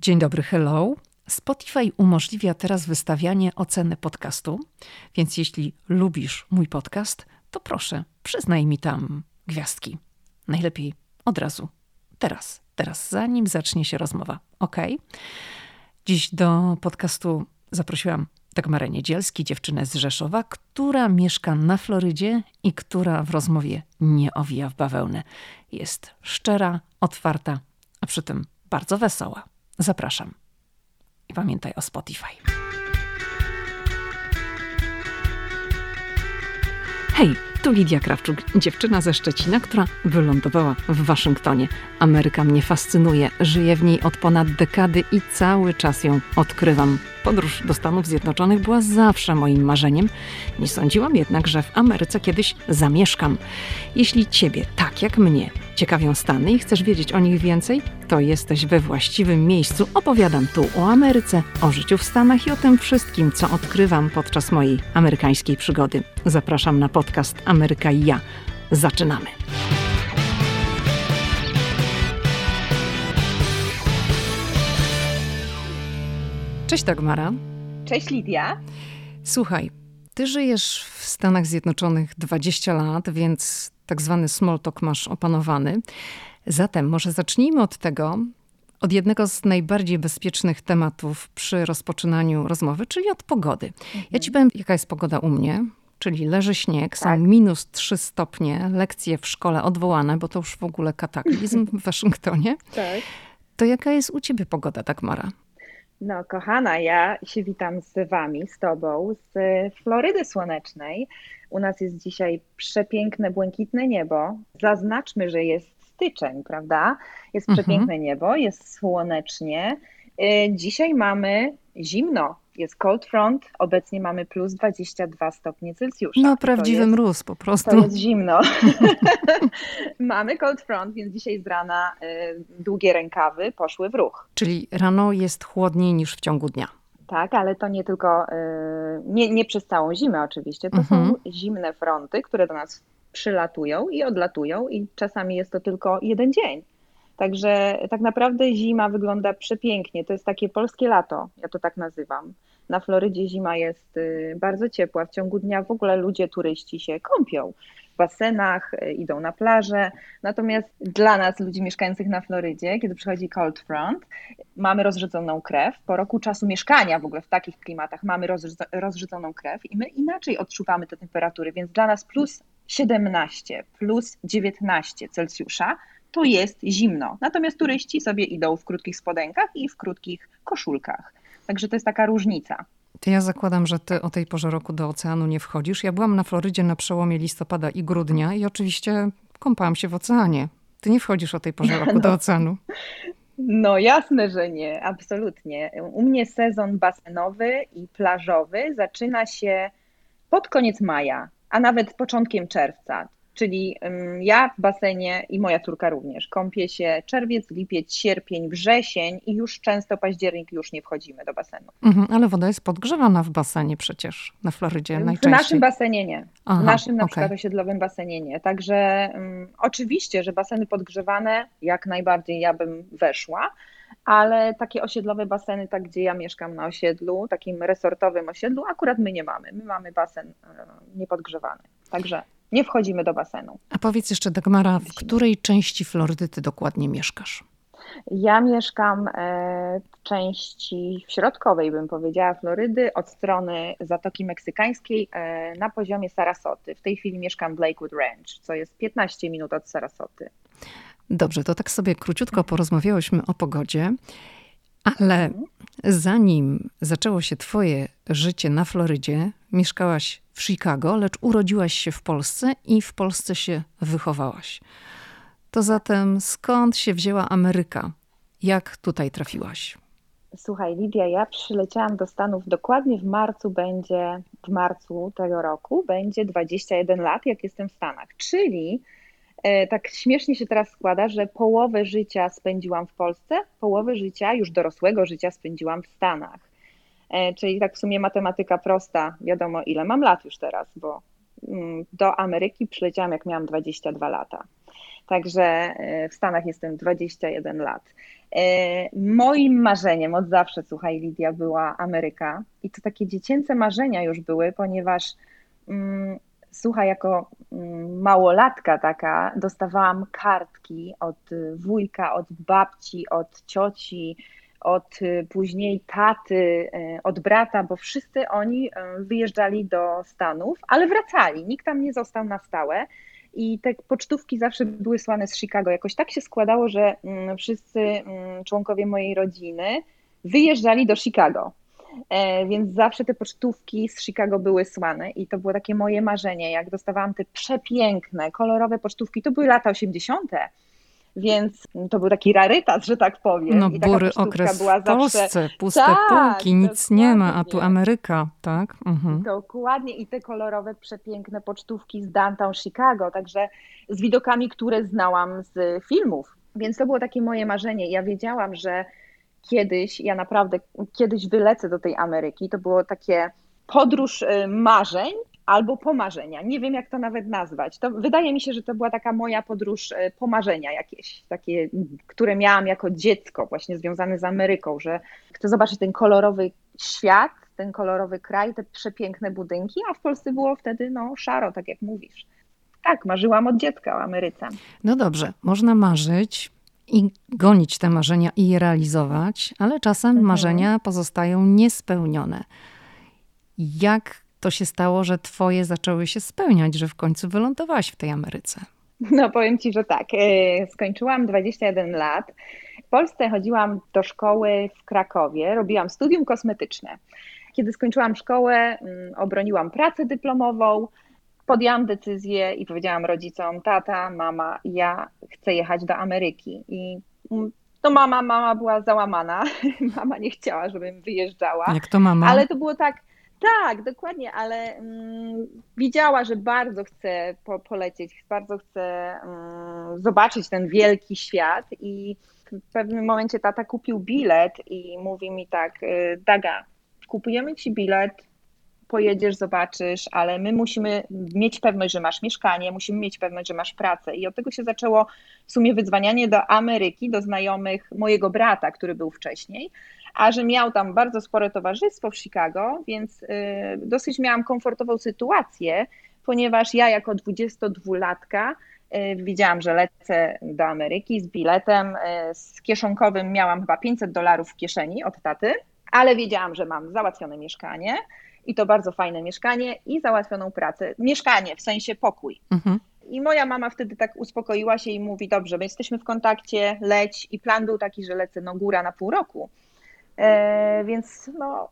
Dzień dobry, hello. Spotify umożliwia teraz wystawianie oceny podcastu, więc jeśli lubisz mój podcast, to proszę, przyznaj mi tam gwiazdki. Najlepiej od razu, teraz, teraz, zanim zacznie się rozmowa. Ok? Dziś do podcastu zaprosiłam Dagmarę Niedzielski, dziewczynę z Rzeszowa, która mieszka na Florydzie i która w rozmowie nie owija w bawełnę. Jest szczera, otwarta, a przy tym bardzo wesoła. Zapraszam. I pamiętaj o Spotify. Hej, tu Lidia Krawczuk, dziewczyna ze Szczecina, która wylądowała w Waszyngtonie. Ameryka mnie fascynuje, żyję w niej od ponad dekady i cały czas ją odkrywam. Podróż do Stanów Zjednoczonych była zawsze moim marzeniem. Nie sądziłam jednak, że w Ameryce kiedyś zamieszkam. Jeśli Ciebie, tak jak mnie, ciekawią Stany i chcesz wiedzieć o nich więcej, to jesteś we właściwym miejscu. Opowiadam tu o Ameryce, o życiu w Stanach i o tym wszystkim, co odkrywam podczas mojej amerykańskiej przygody. Zapraszam na podcast Ameryka i ja. Zaczynamy. Cześć Dagmara. Cześć Lidia. Słuchaj, ty żyjesz w Stanach Zjednoczonych 20 lat, więc tak zwany small talk masz opanowany. Zatem może zacznijmy od tego, od jednego z najbardziej bezpiecznych tematów przy rozpoczynaniu rozmowy, czyli od pogody. Mhm. Ja ci powiem, jaka jest pogoda u mnie. Czyli leży śnieg, są tak. minus 3 stopnie, lekcje w szkole odwołane, bo to już w ogóle kataklizm w Waszyngtonie. Tak. To jaka jest u ciebie pogoda, Dagmara? No, kochana, ja się witam z Wami, z Tobą, z Florydy Słonecznej. U nas jest dzisiaj przepiękne, błękitne niebo. Zaznaczmy, że jest styczeń, prawda? Jest mhm. przepiękne niebo, jest słonecznie. Y, dzisiaj mamy zimno, jest cold front, obecnie mamy plus 22 stopnie Celsjusza. No prawdziwy jest, mróz po prostu. To jest zimno. mamy cold front, więc dzisiaj z rana y, długie rękawy poszły w ruch. Czyli rano jest chłodniej niż w ciągu dnia. Tak, ale to nie tylko, y, nie, nie przez całą zimę oczywiście, to mhm. są zimne fronty, które do nas przylatują i odlatują i czasami jest to tylko jeden dzień. Także tak naprawdę zima wygląda przepięknie. To jest takie polskie lato, ja to tak nazywam. Na Florydzie zima jest y, bardzo ciepła. W ciągu dnia w ogóle ludzie, turyści się kąpią w basenach, y, idą na plażę. Natomiast dla nas, ludzi mieszkających na Florydzie, kiedy przychodzi cold front, mamy rozrzedzoną krew. Po roku czasu mieszkania w ogóle w takich klimatach mamy rozrzedzoną krew i my inaczej odczuwamy te temperatury, więc dla nas plus 17, plus 19 Celsjusza to jest zimno. Natomiast turyści sobie idą w krótkich spodenkach i w krótkich koszulkach. Także to jest taka różnica. To ja zakładam, że ty o tej porze roku do oceanu nie wchodzisz. Ja byłam na Florydzie na przełomie listopada i grudnia i oczywiście kąpałam się w oceanie. Ty nie wchodzisz o tej porze roku no. do oceanu. No jasne, że nie, absolutnie. U mnie sezon basenowy i plażowy zaczyna się pod koniec maja, a nawet początkiem czerwca. Czyli ja w basenie i moja córka również. Kąpie się czerwiec, lipiec, sierpień, wrzesień i już często październik już nie wchodzimy do basenu. Mhm, ale woda jest podgrzewana w basenie przecież na Florydzie najczęściej. W naszym basenie nie. Aha, w naszym na okay. przykład osiedlowym basenie nie. Także um, oczywiście, że baseny podgrzewane jak najbardziej ja bym weszła, ale takie osiedlowe baseny, tak gdzie ja mieszkam na osiedlu, takim resortowym osiedlu, akurat my nie mamy. My mamy basen um, niepodgrzewany. Także nie wchodzimy do basenu. A powiedz jeszcze, Dagmara, w której części Florydy ty dokładnie mieszkasz? Ja mieszkam e, w części środkowej, bym powiedziała, Florydy, od strony Zatoki Meksykańskiej e, na poziomie Sarasoty. W tej chwili mieszkam w Lakewood Ranch, co jest 15 minut od Sarasoty. Dobrze, to tak sobie króciutko porozmawiałyśmy o pogodzie, ale mhm. zanim zaczęło się Twoje życie na Florydzie, mieszkałaś w Chicago, lecz urodziłaś się w Polsce i w Polsce się wychowałaś. To zatem skąd się wzięła Ameryka? Jak tutaj trafiłaś? Słuchaj, Lidia, ja przyleciałam do Stanów dokładnie w marcu będzie, w marcu tego roku będzie 21 lat, jak jestem w Stanach. Czyli e, tak śmiesznie się teraz składa, że połowę życia spędziłam w Polsce, połowę życia, już dorosłego życia spędziłam w Stanach. E, czyli tak w sumie matematyka prosta, wiadomo ile mam lat już teraz, bo mm, do Ameryki przyleciałam jak miałam 22 lata. Także e, w Stanach jestem 21 lat. Moim marzeniem od zawsze, słuchaj, Lidia, była Ameryka. I to takie dziecięce marzenia już były, ponieważ mm, słuchaj, jako mm, małolatka taka dostawałam kartki od wujka, od babci, od cioci, od y, później taty, y, od brata, bo wszyscy oni y, wyjeżdżali do Stanów, ale wracali. Nikt tam nie został na stałe. I te pocztówki zawsze były słane z Chicago. Jakoś tak się składało, że mm, wszyscy mm, członkowie mojej rodziny wyjeżdżali do Chicago. E, więc zawsze te pocztówki z Chicago były słane i to było takie moje marzenie, jak dostawałam te przepiękne, kolorowe pocztówki, to były lata 80., więc to był taki rarytas, że tak powiem. No I bury okres była w Polsce, zawsze... puste tak, półki, nic nie ma, a tu Ameryka, tak? Mhm. Dokładnie i te kolorowe, przepiękne pocztówki z Downtown Chicago, także z widokami, które znałam z filmów. Więc to było takie moje marzenie. Ja wiedziałam, że kiedyś, ja naprawdę kiedyś wylecę do tej Ameryki. To było takie podróż y, marzeń albo pomarzenia. Nie wiem, jak to nawet nazwać. To wydaje mi się, że to była taka moja podróż y, pomarzenia jakieś, takie, które miałam jako dziecko, właśnie związane z Ameryką, że chcę zobaczyć ten kolorowy świat, ten kolorowy kraj, te przepiękne budynki, a w Polsce było wtedy no szaro, tak jak mówisz. Tak, marzyłam od dziecka o Ameryce. No dobrze, można marzyć, i gonić te marzenia i je realizować, ale czasem mhm. marzenia pozostają niespełnione. Jak to się stało, że twoje zaczęły się spełniać, że w końcu wylądowałaś w tej Ameryce? No powiem ci, że tak. E, skończyłam 21 lat. W Polsce chodziłam do szkoły w Krakowie, robiłam studium kosmetyczne. Kiedy skończyłam szkołę, mm, obroniłam pracę dyplomową, podjęłam decyzję i powiedziałam rodzicom, tata, mama, ja chcę jechać do Ameryki. I to mama, mama była załamana. mama nie chciała, żebym wyjeżdżała. Jak to mama? Ale to było tak, tak, dokładnie, ale mm, widziała, że bardzo chcę po, polecieć, bardzo chcę mm, zobaczyć ten wielki świat i w pewnym momencie tata kupił bilet i mówi mi tak, y, Daga, kupujemy ci bilet, pojedziesz, zobaczysz, ale my musimy mieć pewność, że masz mieszkanie, musimy mieć pewność, że masz pracę. I od tego się zaczęło w sumie wyzwanianie do Ameryki, do znajomych mojego brata, który był wcześniej, a że miał tam bardzo spore towarzystwo w Chicago, więc y, dosyć miałam komfortową sytuację, ponieważ ja jako 22-latka y, widziałam, że lecę do Ameryki z biletem, y, z kieszonkowym miałam chyba 500 dolarów w kieszeni od taty, ale wiedziałam, że mam załatwione mieszkanie, i to bardzo fajne mieszkanie i załatwioną pracę. Mieszkanie, w sensie pokój. Mhm. I moja mama wtedy tak uspokoiła się i mówi, dobrze, my jesteśmy w kontakcie, leć. I plan był taki, że lecę no góra na pół roku. E, więc no,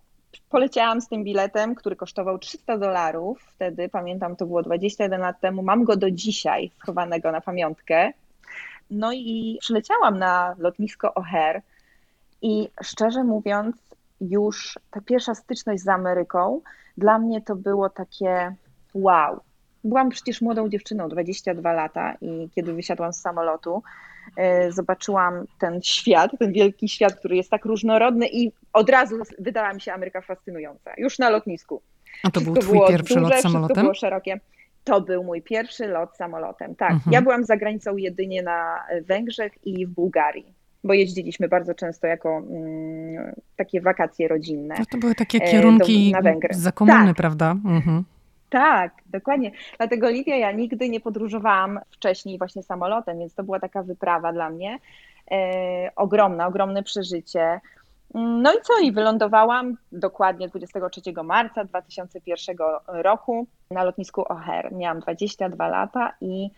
poleciałam z tym biletem, który kosztował 300 dolarów. Wtedy, pamiętam, to było 21 lat temu. Mam go do dzisiaj schowanego na pamiątkę. No i przyleciałam na lotnisko O'Hare i szczerze mówiąc, już ta pierwsza styczność z Ameryką, dla mnie to było takie wow. Byłam przecież młodą dziewczyną, 22 lata i kiedy wysiadłam z samolotu, zobaczyłam ten świat, ten wielki świat, który jest tak różnorodny i od razu wydała mi się Ameryka fascynująca, już na lotnisku. A to wszystko był twój pierwszy duże, lot samolotem? Było szerokie. To był mój pierwszy lot samolotem, tak. Mhm. Ja byłam za granicą jedynie na Węgrzech i w Bułgarii bo jeździliśmy bardzo często jako mm, takie wakacje rodzinne. No to były takie e, kierunki do, na Węgry. za komuny, tak. prawda? Mhm. Tak, dokładnie. Dlatego Lidia, ja nigdy nie podróżowałam wcześniej właśnie samolotem, więc to była taka wyprawa dla mnie. E, ogromna, ogromne przeżycie. No i co? I wylądowałam dokładnie 23 marca 2001 roku na lotnisku O'Hare. Miałam 22 lata i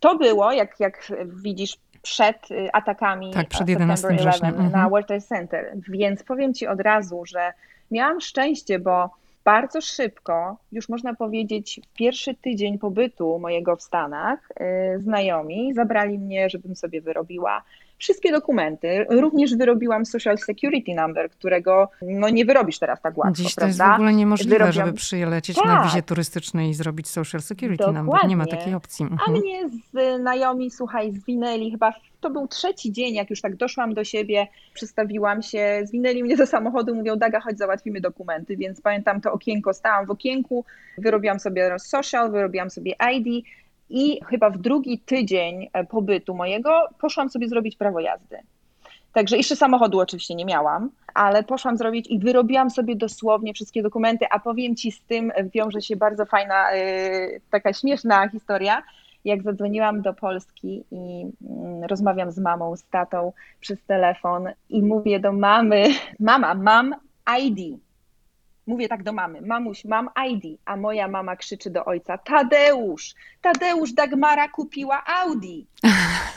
to było, jak, jak widzisz, przed y, atakami tak, przed 11 11 mhm. na World Trade Center. Więc powiem Ci od razu, że miałam szczęście, bo bardzo szybko, już można powiedzieć, pierwszy tydzień pobytu mojego w Stanach, yy, znajomi zabrali mnie, żebym sobie wyrobiła wszystkie dokumenty. Również wyrobiłam Social Security Number, którego no, nie wyrobisz teraz tak łatwo. Dziś to jest w ogóle niemożliwe, żeby przylecieć tak. na wizie turystycznej i zrobić Social Security Dokładnie. Number. Nie ma takiej opcji. Mhm. A mnie znajomi, słuchaj, zwinęli chyba to był trzeci dzień, jak już tak doszłam do siebie, przystawiłam się, zwinęli mnie do samochodu, mówią, Daga, chodź, załatwimy dokumenty, więc pamiętam to okienko, stałam w okienku, wyrobiłam sobie social, wyrobiłam sobie ID, I chyba w drugi tydzień e, pobytu mojego poszłam sobie zrobić prawo jazdy. Także jeszcze samochodu oczywiście nie miałam, ale poszłam zrobić i wyrobiłam sobie dosłownie wszystkie dokumenty, a powiem Ci z tym wiąże się bardzo fajna, yy, taka śmieszna historia. Jak zadzwoniłam do Polski i yy, rozmawiam z mamą, z tatą przez telefon i mówię do mamy, mama, mam ID. Mówię tak do mamy, mamuś, mam ID, a moja mama krzyczy do ojca, Tadeusz, Tadeusz, Dagmara kupiła Audi.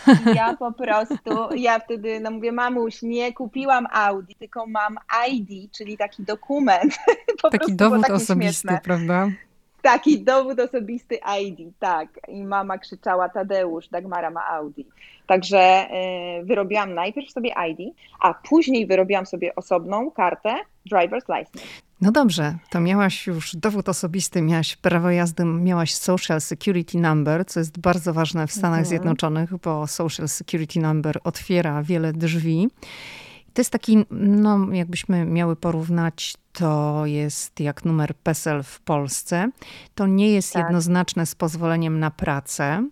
I ja po prostu, ja wtedy no mówię, mamuś, nie kupiłam Audi, tylko mam ID, czyli taki dokument. Po taki dowód osobisty, śmieszne. prawda? Taki dowód osobisty ID, tak. I mama krzyczała, Tadeusz, Dagmara ma Audi. Także y, wyrobiłam najpierw sobie ID, a później wyrobiłam sobie osobną kartę driver's license. No dobrze, to miałaś już dowód osobisty, miałaś prawo jazdy, miałaś Social Security Number, co jest bardzo ważne w Stanach mhm. Zjednoczonych, bo Social Security Number otwiera wiele drzwi. To jest taki, no jakbyśmy miały porównać, to jest jak numer PESEL w Polsce. To nie jest tak. jednoznaczne z pozwoleniem na pracę.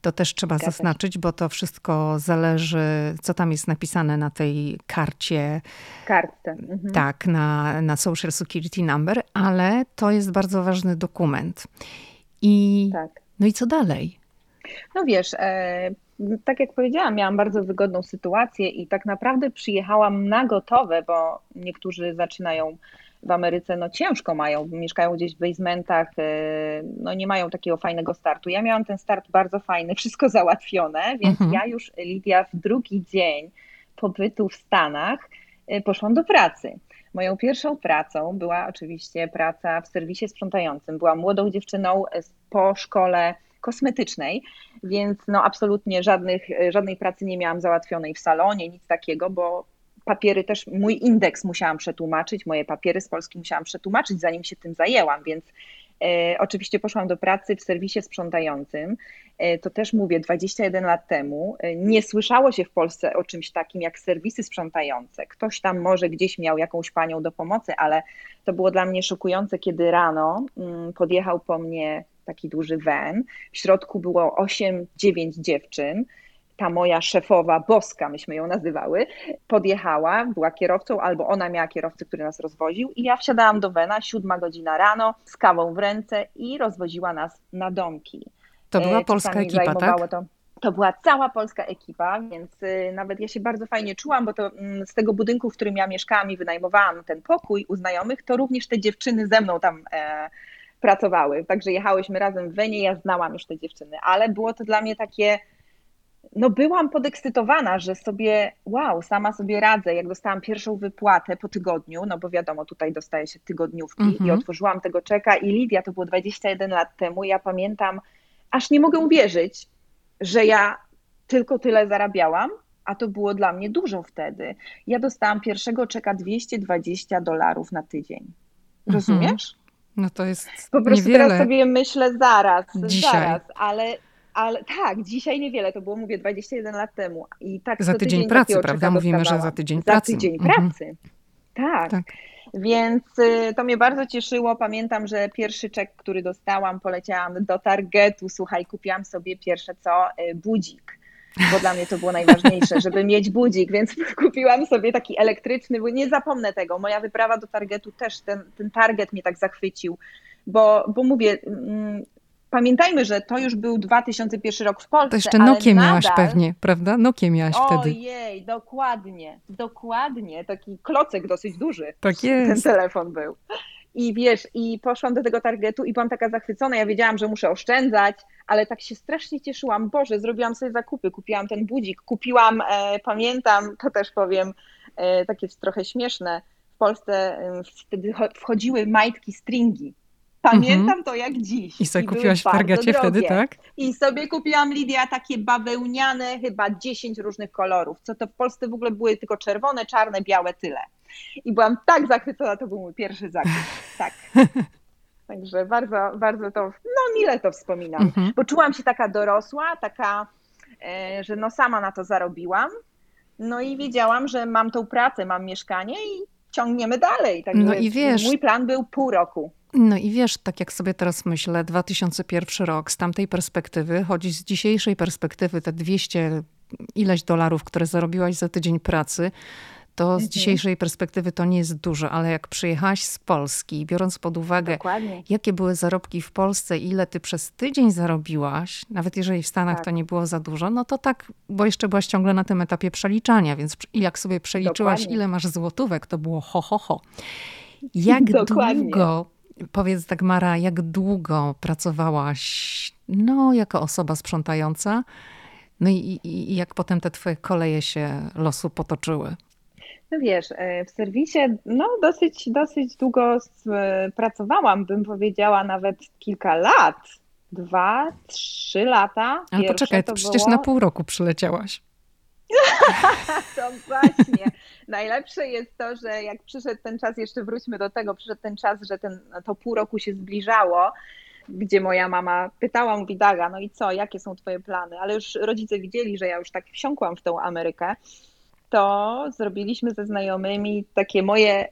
To też trzeba zaznaczyć, bo to wszystko zależy, co tam jest napisane na tej karcie. Kartce. Mhm. Tak, na, na Social Security Number, ale to jest bardzo ważny dokument. I tak. no i co dalej? No wiesz, e, tak jak powiedziałam, miałam bardzo wygodną sytuację i tak naprawdę przyjechałam na gotowe, bo niektórzy zaczynają w Ameryce no ciężko mają, mieszkają gdzieś w basementach, y, no nie mają takiego fajnego startu. Ja miałam ten start bardzo fajny, wszystko załatwione, więc mhm. ja już, Lidia, w drugi dzień pobytu w Stanach y, poszłam do pracy. Moją pierwszą pracą była oczywiście praca w serwisie sprzątającym. Byłam młodą dziewczyną po szkole kosmetycznej, więc no absolutnie żadnych, żadnej pracy nie miałam załatwionej w salonie, nic takiego, bo papiery też, mój indeks musiałam przetłumaczyć, moje papiery z Polski musiałam przetłumaczyć, zanim się tym zajęłam, więc e, oczywiście poszłam do pracy w serwisie sprzątającym. E, to też mówię, 21 lat temu. E, nie słyszało się w Polsce o czymś takim jak serwisy sprzątające. Ktoś tam może gdzieś miał jakąś panią do pomocy, ale to było dla mnie szokujące, kiedy rano mm, podjechał po mnie taki duży van. W środku było 8-9 dziewczyn ta moja szefowa, boska, myśmy ją nazywały, podjechała, była kierowcą, albo ona miała kierowcę, który nas rozwoził i ja wsiadałam do Wena, siódma godzina rano, z kawą w ręce i rozwoziła nas na domki. To była e, polska ekipa, tak? To, to była cała polska ekipa, więc y, nawet ja się bardzo fajnie czułam, bo to mm, z tego budynku, w którym ja mieszkałam i wynajmowałam ten pokój u znajomych, to również te dziewczyny ze mną tam e, pracowały. Także jechałyśmy razem w Wenie, ja znałam już te dziewczyny, ale było to dla mnie takie no byłam podekscytowana, że sobie, wow, sama sobie radzę. Jak dostałam pierwszą wypłatę po tygodniu, no bo wiadomo, tutaj dostaje się tygodniówki i mhm. otworzyłam tego czeka i Lidia, to było 21 lat temu, ja pamiętam, aż nie mogę uwierzyć, że ja tylko tyle zarabiałam, a to było dla mnie dużo wtedy. Ja dostałam pierwszego czeka 220 dolarów na tydzień. Mhm. Rozumiesz? No to jest Po prostu niewiele. teraz sobie myślę zaraz, Dzisiaj. zaraz, ale ale tak, dzisiaj niewiele, to było mówię 21 lat temu. I tak za tydzień, tydzień pracy, prawda? Mówimy, że za tydzień pracy. Za tydzień mhm. pracy. Tak. tak. Więc y, to mnie bardzo cieszyło. Pamiętam, że pierwszy czek, który dostałam, poleciałam do Targetu. Słuchaj, kupiłam sobie pierwsze co y, budzik bo dla mnie to było najważniejsze, żeby mieć budzik, więc kupiłam sobie taki elektryczny, bo nie zapomnę tego. Moja wyprawa do Targetu też, ten, ten Target mnie tak zachwycił, bo, bo mówię, mm, Pamiętajmy, że to już był 2001 rok w Polsce. To jeszcze Nokia nadal... miałaś pewnie, prawda? Nokia miałaś Ojej, wtedy. Ojej, dokładnie, dokładnie. Taki klocek dosyć duży. Tak jest. Ten telefon był. I wiesz, i poszłam do tego targetu i byłam taka zachwycona. Ja wiedziałam, że muszę oszczędzać, ale tak się strasznie cieszyłam. Boże, zrobiłam sobie zakupy, kupiłam ten budzik, kupiłam, e, pamiętam, to też powiem, e, takie trochę śmieszne. W Polsce e, wtedy wchodziły majtki stringi Pamiętam mhm. to jak dziś. I sobie I kupiłaś w Targecie wtedy, tak? I sobie kupiłam, Lidia, takie bawełniane, chyba 10 różnych kolorów, co to w Polsce w ogóle były tylko czerwone, czarne, białe, tyle. I byłam tak zachwycona, to był mój pierwszy zakup. Tak. Także bardzo, bardzo to, no mile to wspominam. Mhm. Bo czułam się taka dorosła, taka, e, że no sama na to zarobiłam. No i wiedziałam, że mam tą pracę, mam mieszkanie i ciągniemy dalej. Także no i wiesz, mój plan był pół roku. No i wiesz, tak jak sobie teraz myślę, 2001 rok z tamtej perspektywy, choć z dzisiejszej perspektywy te 200 ileś dolarów, które zarobiłaś za tydzień pracy, to z mhm. dzisiejszej perspektywy to nie jest dużo, ale jak przyjechałaś z Polski, biorąc pod uwagę, Dokładnie. jakie były zarobki w Polsce, ile ty przez tydzień zarobiłaś, nawet jeżeli w Stanach tak. to nie było za dużo, no to tak, bo jeszcze byłaś ciągle na tym etapie przeliczania, więc jak sobie przeliczyłaś, Dokładnie. ile masz złotówek, to było ho, ho, ho. Jak Dokładnie. długo, powiedz tak Mara, jak długo pracowałaś, no, jako osoba sprzątająca, no i, i, i jak potem te twoje koleje się losu potoczyły? No wiesz, e, w serwisie no dosyć, dosyć długo pracowałam, bym powiedziała nawet kilka lat. Dwa, trzy lata. Ale poczekaj, to przecież było... na pół roku przyleciałaś. to właśnie. Najlepsze jest to, że jak przyszedł ten czas, jeszcze wróćmy do tego, przyszedł ten czas, że ten, to pół roku się zbliżało, gdzie moja mama pytała, mówi Daga, no i co, jakie są twoje plany? Ale już rodzice widzieli, że ja już tak wsiąkłam w tą Amerykę to zrobiliśmy ze znajomymi takie moje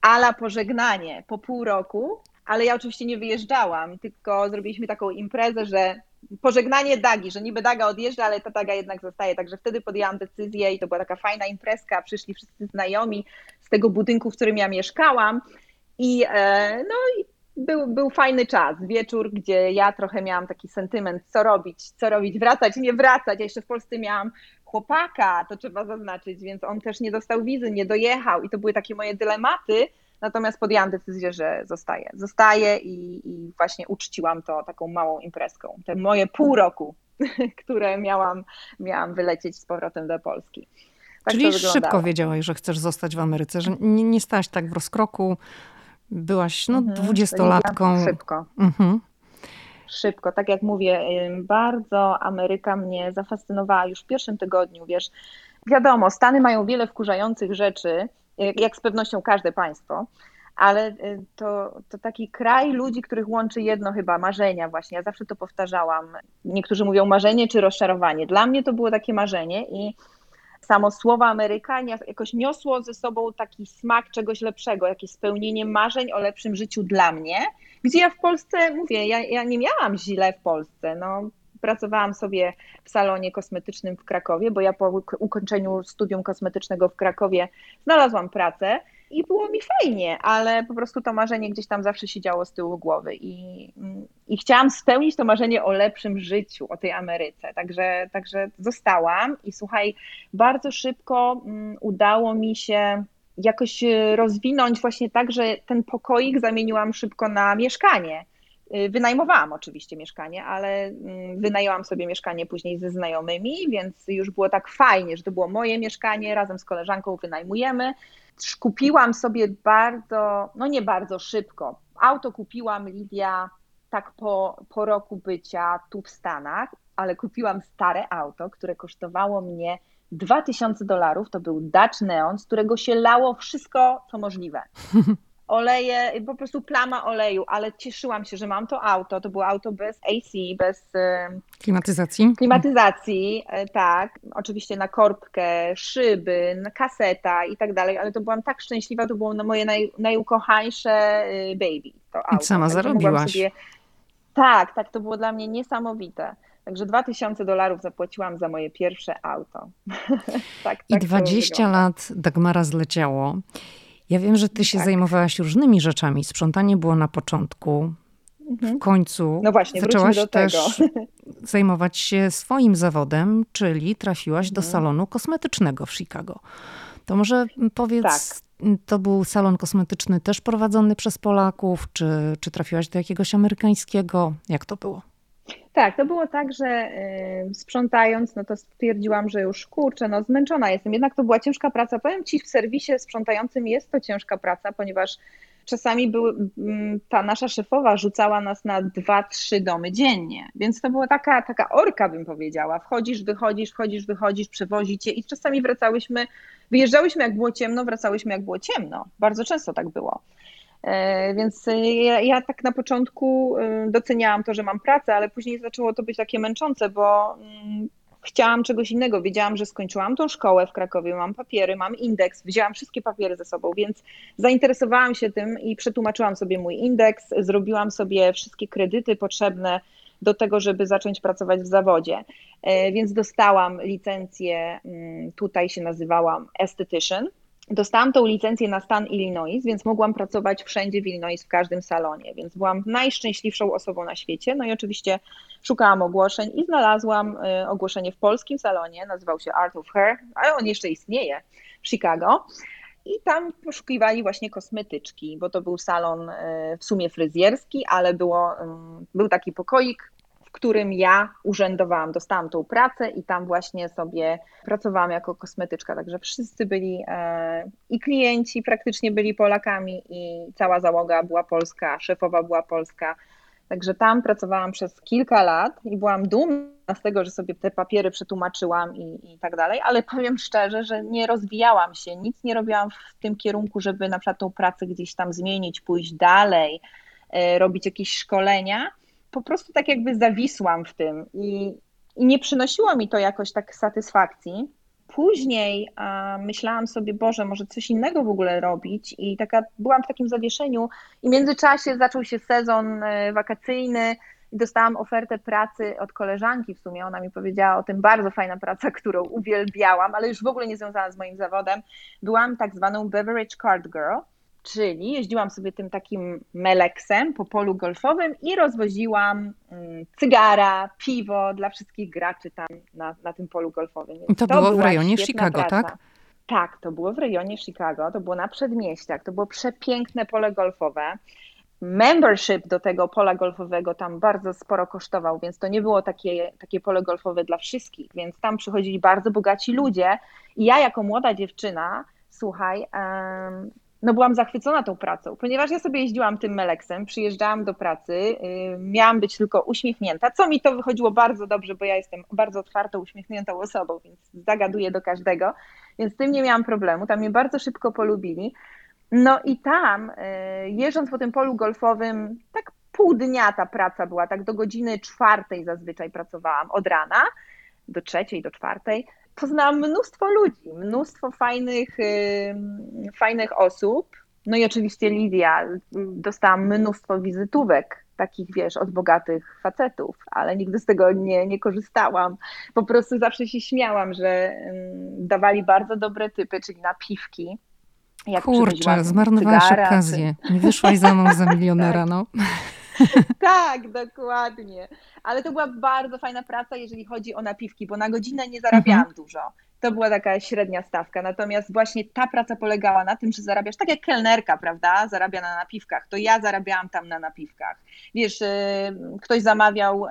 ala pożegnanie po pół roku, ale ja oczywiście nie wyjeżdżałam, tylko zrobiliśmy taką imprezę, że pożegnanie Dagi, że niby Daga odjeżdża, ale ta Daga jednak zostaje. Także wtedy podjęłam decyzję i to była taka fajna imprezka. Przyszli wszyscy znajomi z tego budynku, w którym ja mieszkałam. I, e, no, i był, był fajny czas, wieczór, gdzie ja trochę miałam taki sentyment, co robić, co robić, wracać, nie wracać. Ja jeszcze w Polsce miałam chłopaka, to trzeba zaznaczyć, więc on też nie dostał wizy, nie dojechał i to były takie moje dylematy. Natomiast podjęłam decyzję, że zostaję. Zostaję i, i właśnie uczciłam to taką małą imprezką. Te moje pół roku, które miałam, miałam wylecieć z powrotem do Polski. Tak Czyli szybko wiedziałaś, że chcesz zostać w Ameryce, że nie, nie stałaś tak w rozkroku, byłaś no, mhm, dwudziestolatką. Szybko. Mhm szybko. Tak jak mówię, bardzo Ameryka mnie zafascynowała już w pierwszym tygodniu, wiesz. Wiadomo, Stany mają wiele wkurzających rzeczy, jak z pewnością każde państwo, ale y, to, to taki kraj ludzi, których łączy jedno chyba, marzenia właśnie. Ja zawsze to powtarzałam. Niektórzy mówią marzenie czy rozczarowanie. Dla mnie to było takie marzenie i samo słowo Ameryka jakoś niosło ze sobą taki smak czegoś lepszego, jakieś spełnienie marzeń o lepszym życiu dla mnie, gdzie ja w Polsce, mówię, ja, ja nie miałam źle w Polsce, no pracowałam sobie w salonie kosmetycznym w Krakowie, bo ja po ukończeniu studium kosmetycznego w Krakowie znalazłam pracę i było mi fajnie, ale po prostu to marzenie gdzieś tam zawsze siedziało z tyłu głowy i, i chciałam spełnić to marzenie o lepszym życiu, o tej Ameryce. Także, także zostałam i słuchaj, bardzo szybko mm, udało mi się jakoś rozwinąć właśnie tak, że ten pokoik zamieniłam szybko na mieszkanie. Y, wynajmowałam oczywiście mieszkanie, ale mm, wynajęłam sobie mieszkanie później ze znajomymi, więc już było tak fajnie, że to było moje mieszkanie, razem z koleżanką wynajmujemy kupiłam sobie bardzo, no nie bardzo szybko. Auto kupiłam Lidia tak po, po roku bycia tu w Stanach, ale kupiłam stare auto, które kosztowało mnie 2000 dolarów. To był Dutch Neon, z którego się lało wszystko, co możliwe. oleje, po prostu plama oleju, ale cieszyłam się, że mam to auto. To było auto bez AC, bez klimatyzacji. Klimatyzacji, e, tak. Oczywiście na korbkę, szyby, na kaseta i tak dalej, ale to byłam tak szczęśliwa, to było moje naj, najukochańsze y, baby. To auto. I sama zarobiłaś. Sobie... Tak, tak, to było dla mnie niesamowite. Także 2000 dolarów zapłaciłam za moje pierwsze auto. tak, I tak 20 lat Dagmara zleciało. Ja wiem, że ty się tak. zajmowałaś różnymi rzeczami. Sprzątanie było na początku. Mhm. W końcu no właśnie, zaczęłaś też zajmować się swoim zawodem, czyli trafiłaś do mhm. salonu kosmetycznego w Chicago. To może powiedz, tak. to był salon kosmetyczny też prowadzony przez Polaków, czy, czy trafiłaś do jakiegoś amerykańskiego? Jak to było? Tak, to było tak, że sprzątając, no to stwierdziłam, że już kurczę, no zmęczona jestem. Jednak to była ciężka praca. Powiem Ci, w serwisie sprzątającym jest to ciężka praca, ponieważ czasami był, mm, ta nasza szefowa rzucała nas na dwa, trzy domy dziennie, więc to była taka, taka orka, bym powiedziała. Wchodzisz, wychodzisz, wchodzisz, wychodzisz, przewozicie i czasami wracałyśmy, wyjeżdżałyśmy jak było ciemno, wracałyśmy jak było ciemno. Bardzo często tak było. E, więc ja, ja, tak na początku y, doceniałam to, że mam pracę, ale później zaczęło to być takie męczące, bo mm, chciałam czegoś innego. Wiedziałam, że skończyłam tą szkołę w Krakowie, mam papiery, mam indeks, wzięłam wszystkie papiery ze sobą, więc zainteresowałam się tym i przetłumaczyłam sobie mój indeks, zrobiłam sobie wszystkie kredyty potrzebne do tego, żeby zacząć pracować w zawodzie. E, więc dostałam licencję, mm, tutaj się nazywałam esthetician. Dostałam tą licencję na stan Illinois, więc mogłam pracować wszędzie w Illinois, w każdym salonie, więc byłam najszczęśliwszą osobą na świecie. No i oczywiście szukałam ogłoszeń i znalazłam e, ogłoszenie w polskim salonie, nazywał się Art of Hair, ale on jeszcze istnieje w Chicago. I tam poszukiwali właśnie kosmetyczki, bo to był salon e, w sumie fryzjerski, ale było, mm, był taki pokoik, którym ja urzędowałam, dostałam tą pracę i tam właśnie sobie pracowałam jako kosmetyczka, także wszyscy byli e, i klienci praktycznie byli Polakami i cała załoga była polska, szefowa była polska, Także tam pracowałam przez kilka lat i byłam dumna z tego, że sobie te papiery przetłumaczyłam i, i tak dalej, ale powiem szczerze, że nie rozwijałam się, nic nie robiłam w tym kierunku, żeby na przykład tą pracę gdzieś tam zmienić, pójść dalej, e, robić jakieś szkolenia. Po prostu tak jakby zawisłam w tym i, i nie przynosiło mi to jakoś tak satysfakcji. Później a, myślałam sobie, Boże, może coś innego w ogóle robić i taka byłam w takim zawieszeniu i w międzyczasie zaczął się sezon e, wakacyjny i dostałam ofertę pracy od koleżanki w sumie. Ona mi powiedziała o tym bardzo fajna praca, którą uwielbiałam, ale już w ogóle nie związana z moim zawodem. Byłam tak zwaną beverage card girl czyli jeździłam sobie tym takim meleksem po polu golfowym i rozwoziłam mm, cygara, piwo dla wszystkich graczy tam na, na tym polu golfowym. I to, to było w rejonie Chicago, praca. tak? Tak, to było w rejonie Chicago, to było na przedmieściach, to było przepiękne pole golfowe. Membership do tego pola golfowego tam bardzo sporo kosztował, więc to nie było takie, takie pole golfowe dla wszystkich, więc tam przychodzili bardzo bogaci ludzie i ja jako młoda dziewczyna, słuchaj, no byłam zachwycona tą pracą, ponieważ ja sobie jeździłam tym Meleksem, przyjeżdżałam do pracy, yy, miałam być tylko uśmiechnięta, co mi to wychodziło bardzo dobrze, bo ja jestem bardzo otwartą, uśmiechniętą osobą, więc zagaduję do każdego, więc z tym nie miałam problemu, tam mnie bardzo szybko polubili. No i tam, yy, jeżdżąc po tym polu golfowym, tak pół dnia ta praca była, tak do godziny czwartej zazwyczaj pracowałam, od rana do trzeciej, do czwartej, poznałam mnóstwo ludzi, mnóstwo fajnych, fajnych osób. No i oczywiście Lidia, dostałam mnóstwo wizytówek, takich wiesz, od bogatych facetów, ale nigdy z tego nie, nie korzystałam. Po prostu zawsze się śmiałam, że dawali bardzo dobre typy, czyli napiwki. Jak Kurczę, zmarnowałaś okazję. Nie wyszłaś za mną za milionera, no. tak, dokładnie. Ale to była bardzo fajna praca, jeżeli chodzi o napiwki, bo na godzinę nie zarabiałam mhm. dużo. To była taka średnia stawka. Natomiast właśnie ta praca polegała na tym, że zarabiasz tak jak kelnerka, prawda? Zarabia na napiwkach. To ja zarabiałam tam na napiwkach. Wiesz, y, ktoś zamawiał y,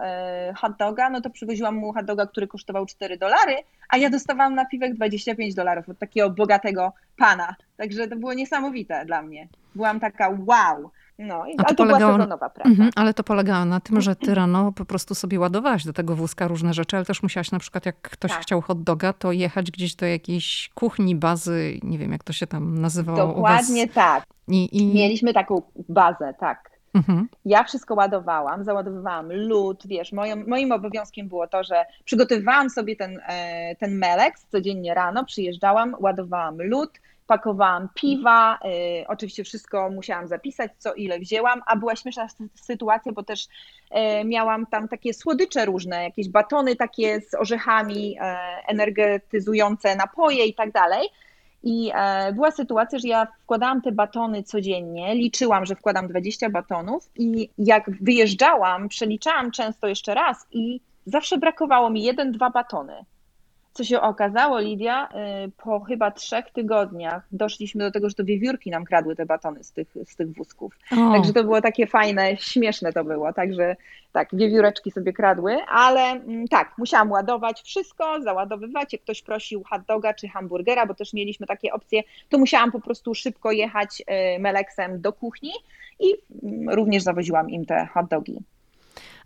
hot doga, no to przywoziłam mu hot doga, który kosztował 4 dolary, a ja dostawałam napiwek 25 dolarów od takiego bogatego pana. Także to było niesamowite dla mnie. Byłam taka wow. No, i, ale to polegało, była sezonowa praca. Mhm, ale to polegało na tym, że ty rano po prostu sobie ładowałaś do tego wózka różne rzeczy, ale też musiałaś na przykład, jak ktoś tak. chciał hot doga, to jechać gdzieś do jakiejś kuchni, bazy, nie wiem jak to się tam nazywało Dokładnie tak. I, i... Mieliśmy taką bazę, tak. Mhm. Ja wszystko ładowałam, załadowywałam lód, wiesz, moim, moim obowiązkiem było to, że przygotowywałam sobie ten, e, ten meleks codziennie rano, przyjeżdżałam, ładowałam lód, pakowałam piwa, y, oczywiście wszystko musiałam zapisać, co ile wzięłam, a była śmieszna sytuacja, bo też y, miałam tam takie słodycze różne, jakieś batony takie z orzechami, y, energetyzujące napoje i tak dalej. I e, była sytuacja, że ja wkładałam te batony codziennie, liczyłam, że wkładam 20 batonów i jak wyjeżdżałam, przeliczałam często jeszcze raz i zawsze brakowało mi jeden, dwa batony. Co się okazało, Lidia, y, po chyba trzech tygodniach doszliśmy do tego, że to wiewiórki nam kradły te batony z tych, z tych wózków. O. Także to było takie fajne, śmieszne to było. Także tak, wiewióreczki sobie kradły, ale mm, tak, musiałam ładować wszystko, załadowywać. Jak ktoś prosił hot doga czy hamburgera, bo też mieliśmy takie opcje, to musiałam po prostu szybko jechać y, meleksem do kuchni i mm, również zawoziłam im te hot dogi.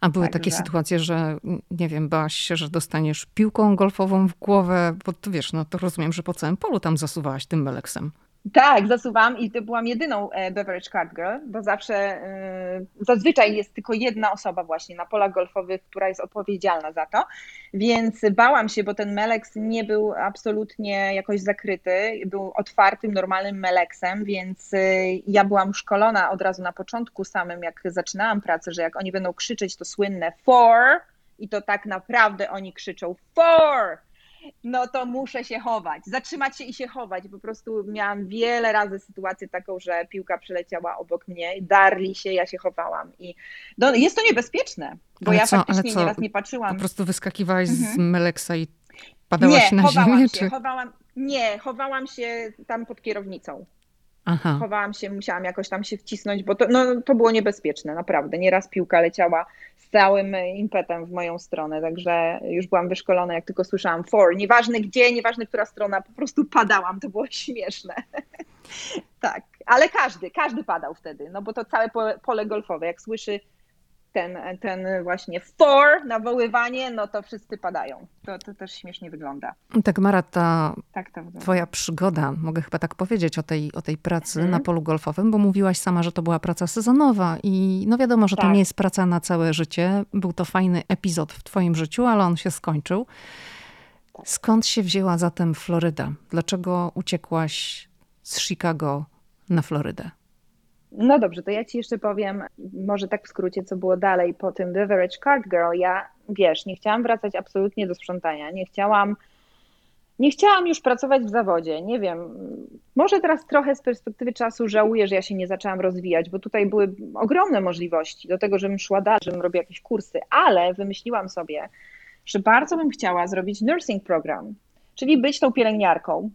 A były tak, takie sytuacje, że nie wiem, bałaś się, że dostaniesz piłką golfową w głowę, bo wiesz, no to rozumiem, że po całym polu tam zasuwałaś tym meleksem. Tak, zasuwam i to byłam jedyną e, beverage card girl, bo zawsze, e, zazwyczaj jest tylko jedna osoba właśnie na polach golfowych, która jest odpowiedzialna za to, więc bałam się, bo ten Melex nie był absolutnie jakoś zakryty, był otwartym, normalnym Melexem, więc e, ja byłam szkolona od razu na początku samym, jak zaczynałam pracę, że jak oni będą krzyczeć to słynne four i to tak naprawdę oni krzyczą four, no to muszę się chować, zatrzymać się i się chować. Po prostu miałam wiele razy sytuację taką, że piłka przeleciała obok mnie, darli się, ja się chowałam. I no, jest to niebezpieczne, bo ale ja co, faktycznie nieraz nie patrzyłam. Po prostu wyskakiwałaś mhm. z Meleksa i padałaś nie, na chowałam ziemię? Się, czy... chowałam, nie, chowałam się tam pod kierownicą. Aha. Chowałam się, musiałam jakoś tam się wcisnąć, bo to, no, to było niebezpieczne, naprawdę. Nieraz piłka leciała całym impetem w moją stronę, także już byłam wyszkolona, jak tylko słyszałam for, nieważne gdzie, nieważne która strona, po prostu padałam, to było śmieszne. tak, ale każdy, każdy padał wtedy, no bo to całe pole, golfowe, jak słyszy ten, ten właśnie for, nawoływanie, no to wszyscy padają. To, to też śmiesznie wygląda. Tak, Mara, ta tak to wygląda. twoja przygoda, mogę chyba tak powiedzieć o tej, o tej pracy Mhm. na polu golfowym, bo mówiłaś sama, że to była praca sezonowa i no wiadomo, że to Tak. nie jest praca na całe życie. Był to fajny epizod w twoim życiu, ale on się skończył. Tak. Skąd się wzięła zatem Floryda? Dlaczego uciekłaś z Chicago na Florydę? No dobrze, to ja ci jeszcze powiem, może tak w skrócie, co było dalej po tym Beverage Card Girl. Ja, wiesz, nie chciałam wracać absolutnie do sprzątania, nie chciałam, nie chciałam już pracować w zawodzie, nie wiem, może teraz trochę z perspektywy czasu żałuję, że ja się nie zaczęłam rozwijać, bo tutaj były ogromne możliwości do tego, żebym szła dalej, żebym robiła jakieś kursy, ale wymyśliłam sobie, że bardzo bym chciała zrobić nursing program, czyli być tą pielęgniarką.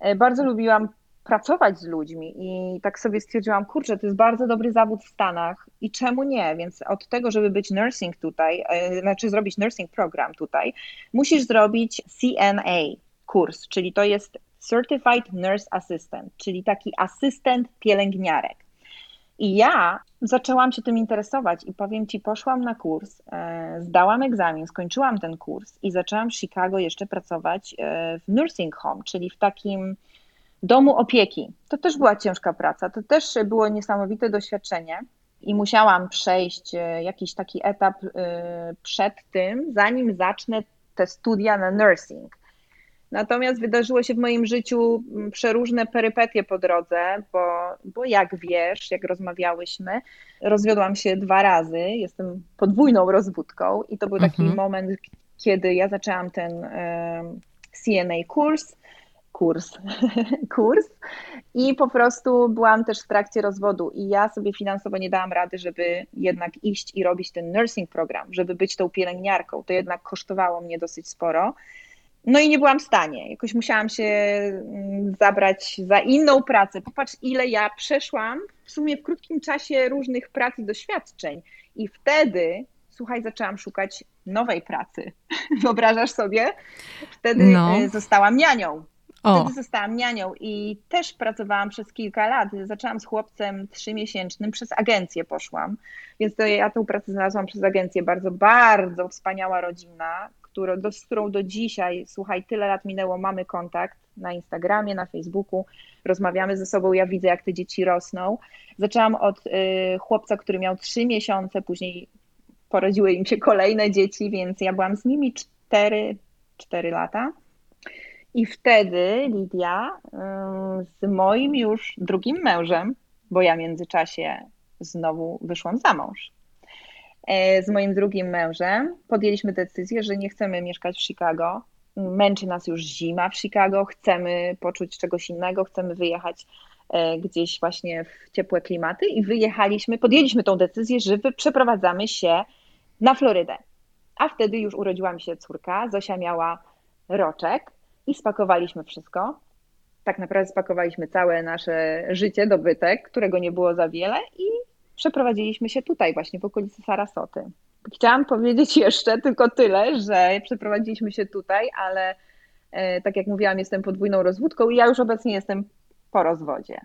E, Bardzo lubiłam pracować z ludźmi i tak sobie stwierdziłam, kurczę, to jest bardzo dobry zawód w Stanach i czemu nie? Więc od tego, żeby być nursing tutaj, e, znaczy zrobić nursing program tutaj, musisz zrobić CNA kurs, czyli to jest Certified Nurse Assistant, czyli taki asystent pielęgniarek. I ja zaczęłam się tym interesować i powiem Ci, poszłam na kurs, e, zdałam egzamin, skończyłam ten kurs i zaczęłam w Chicago jeszcze pracować e, w nursing home, czyli w takim domu opieki. To też była ciężka praca, to też było niesamowite doświadczenie i musiałam przejść e, jakiś taki etap e, przed tym, zanim zacznę te studia na nursing. Natomiast wydarzyło się w moim życiu mm, przeróżne perypetie po drodze, bo, bo jak wiesz, jak rozmawiałyśmy, rozwiodłam się dwa razy, jestem podwójną rozwódką i to był taki Mhm. moment, kiedy ja zaczęłam ten CNA kurs, kurs, kurs i po prostu byłam też w trakcie rozwodu i ja sobie finansowo nie dałam rady, żeby jednak iść i robić ten nursing program, żeby być tą pielęgniarką. To jednak kosztowało mnie dosyć sporo. No i nie byłam w stanie. Jakoś musiałam się mm, zabrać za inną pracę. Popatrz, ile ja przeszłam w sumie w krótkim czasie różnych prac i doświadczeń. I wtedy, słuchaj, zaczęłam szukać nowej pracy. Wyobrażasz sobie? Wtedy No. y, zostałam nianią. O, Wtedy zostałam nianią i też pracowałam przez kilka lat. Zaczęłam z chłopcem trzymiesięcznym, przez agencję poszłam, więc to ja tę pracę znalazłam przez agencję. Bardzo, bardzo wspaniała rodzina, którą, do, z którą do dzisiaj, słuchaj, tyle lat minęło, mamy kontakt na Instagramie, na Facebooku, rozmawiamy ze sobą, ja widzę, jak te dzieci rosną. Zaczęłam od y, chłopca, który miał trzy miesiące, później porodziły im się kolejne dzieci, więc ja byłam z nimi cztery, cztery lata. I wtedy Lidia ym, z moim już drugim mężem, bo ja w międzyczasie znowu wyszłam za mąż, e, z moim drugim mężem podjęliśmy decyzję, że nie chcemy mieszkać w Chicago. Męczy nas już zima w Chicago, chcemy poczuć czegoś innego, chcemy wyjechać e, gdzieś właśnie w ciepłe klimaty i wyjechaliśmy, podjęliśmy tą decyzję, że przeprowadzamy się na Florydę. A wtedy już urodziła mi się córka, Zosia miała roczek i spakowaliśmy wszystko. Tak naprawdę spakowaliśmy całe nasze życie, dobytek, którego nie było za wiele i przeprowadziliśmy się tutaj właśnie w okolicy Sarasoty. Chciałam powiedzieć jeszcze tylko tyle, że przeprowadziliśmy się tutaj, ale e, tak jak mówiłam, jestem podwójną rozwódką i ja już obecnie jestem po rozwodzie.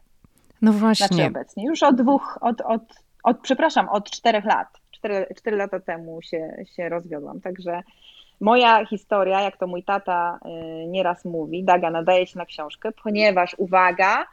no Znaczy właśnie. obecnie, już od dwóch, od, od, od przepraszam, od czterech lat. Cztery, cztery lata temu się, się rozwiodłam, także moja historia, jak to mój tata y, nieraz mówi, Daga nadaje się na książkę, ponieważ, uwaga,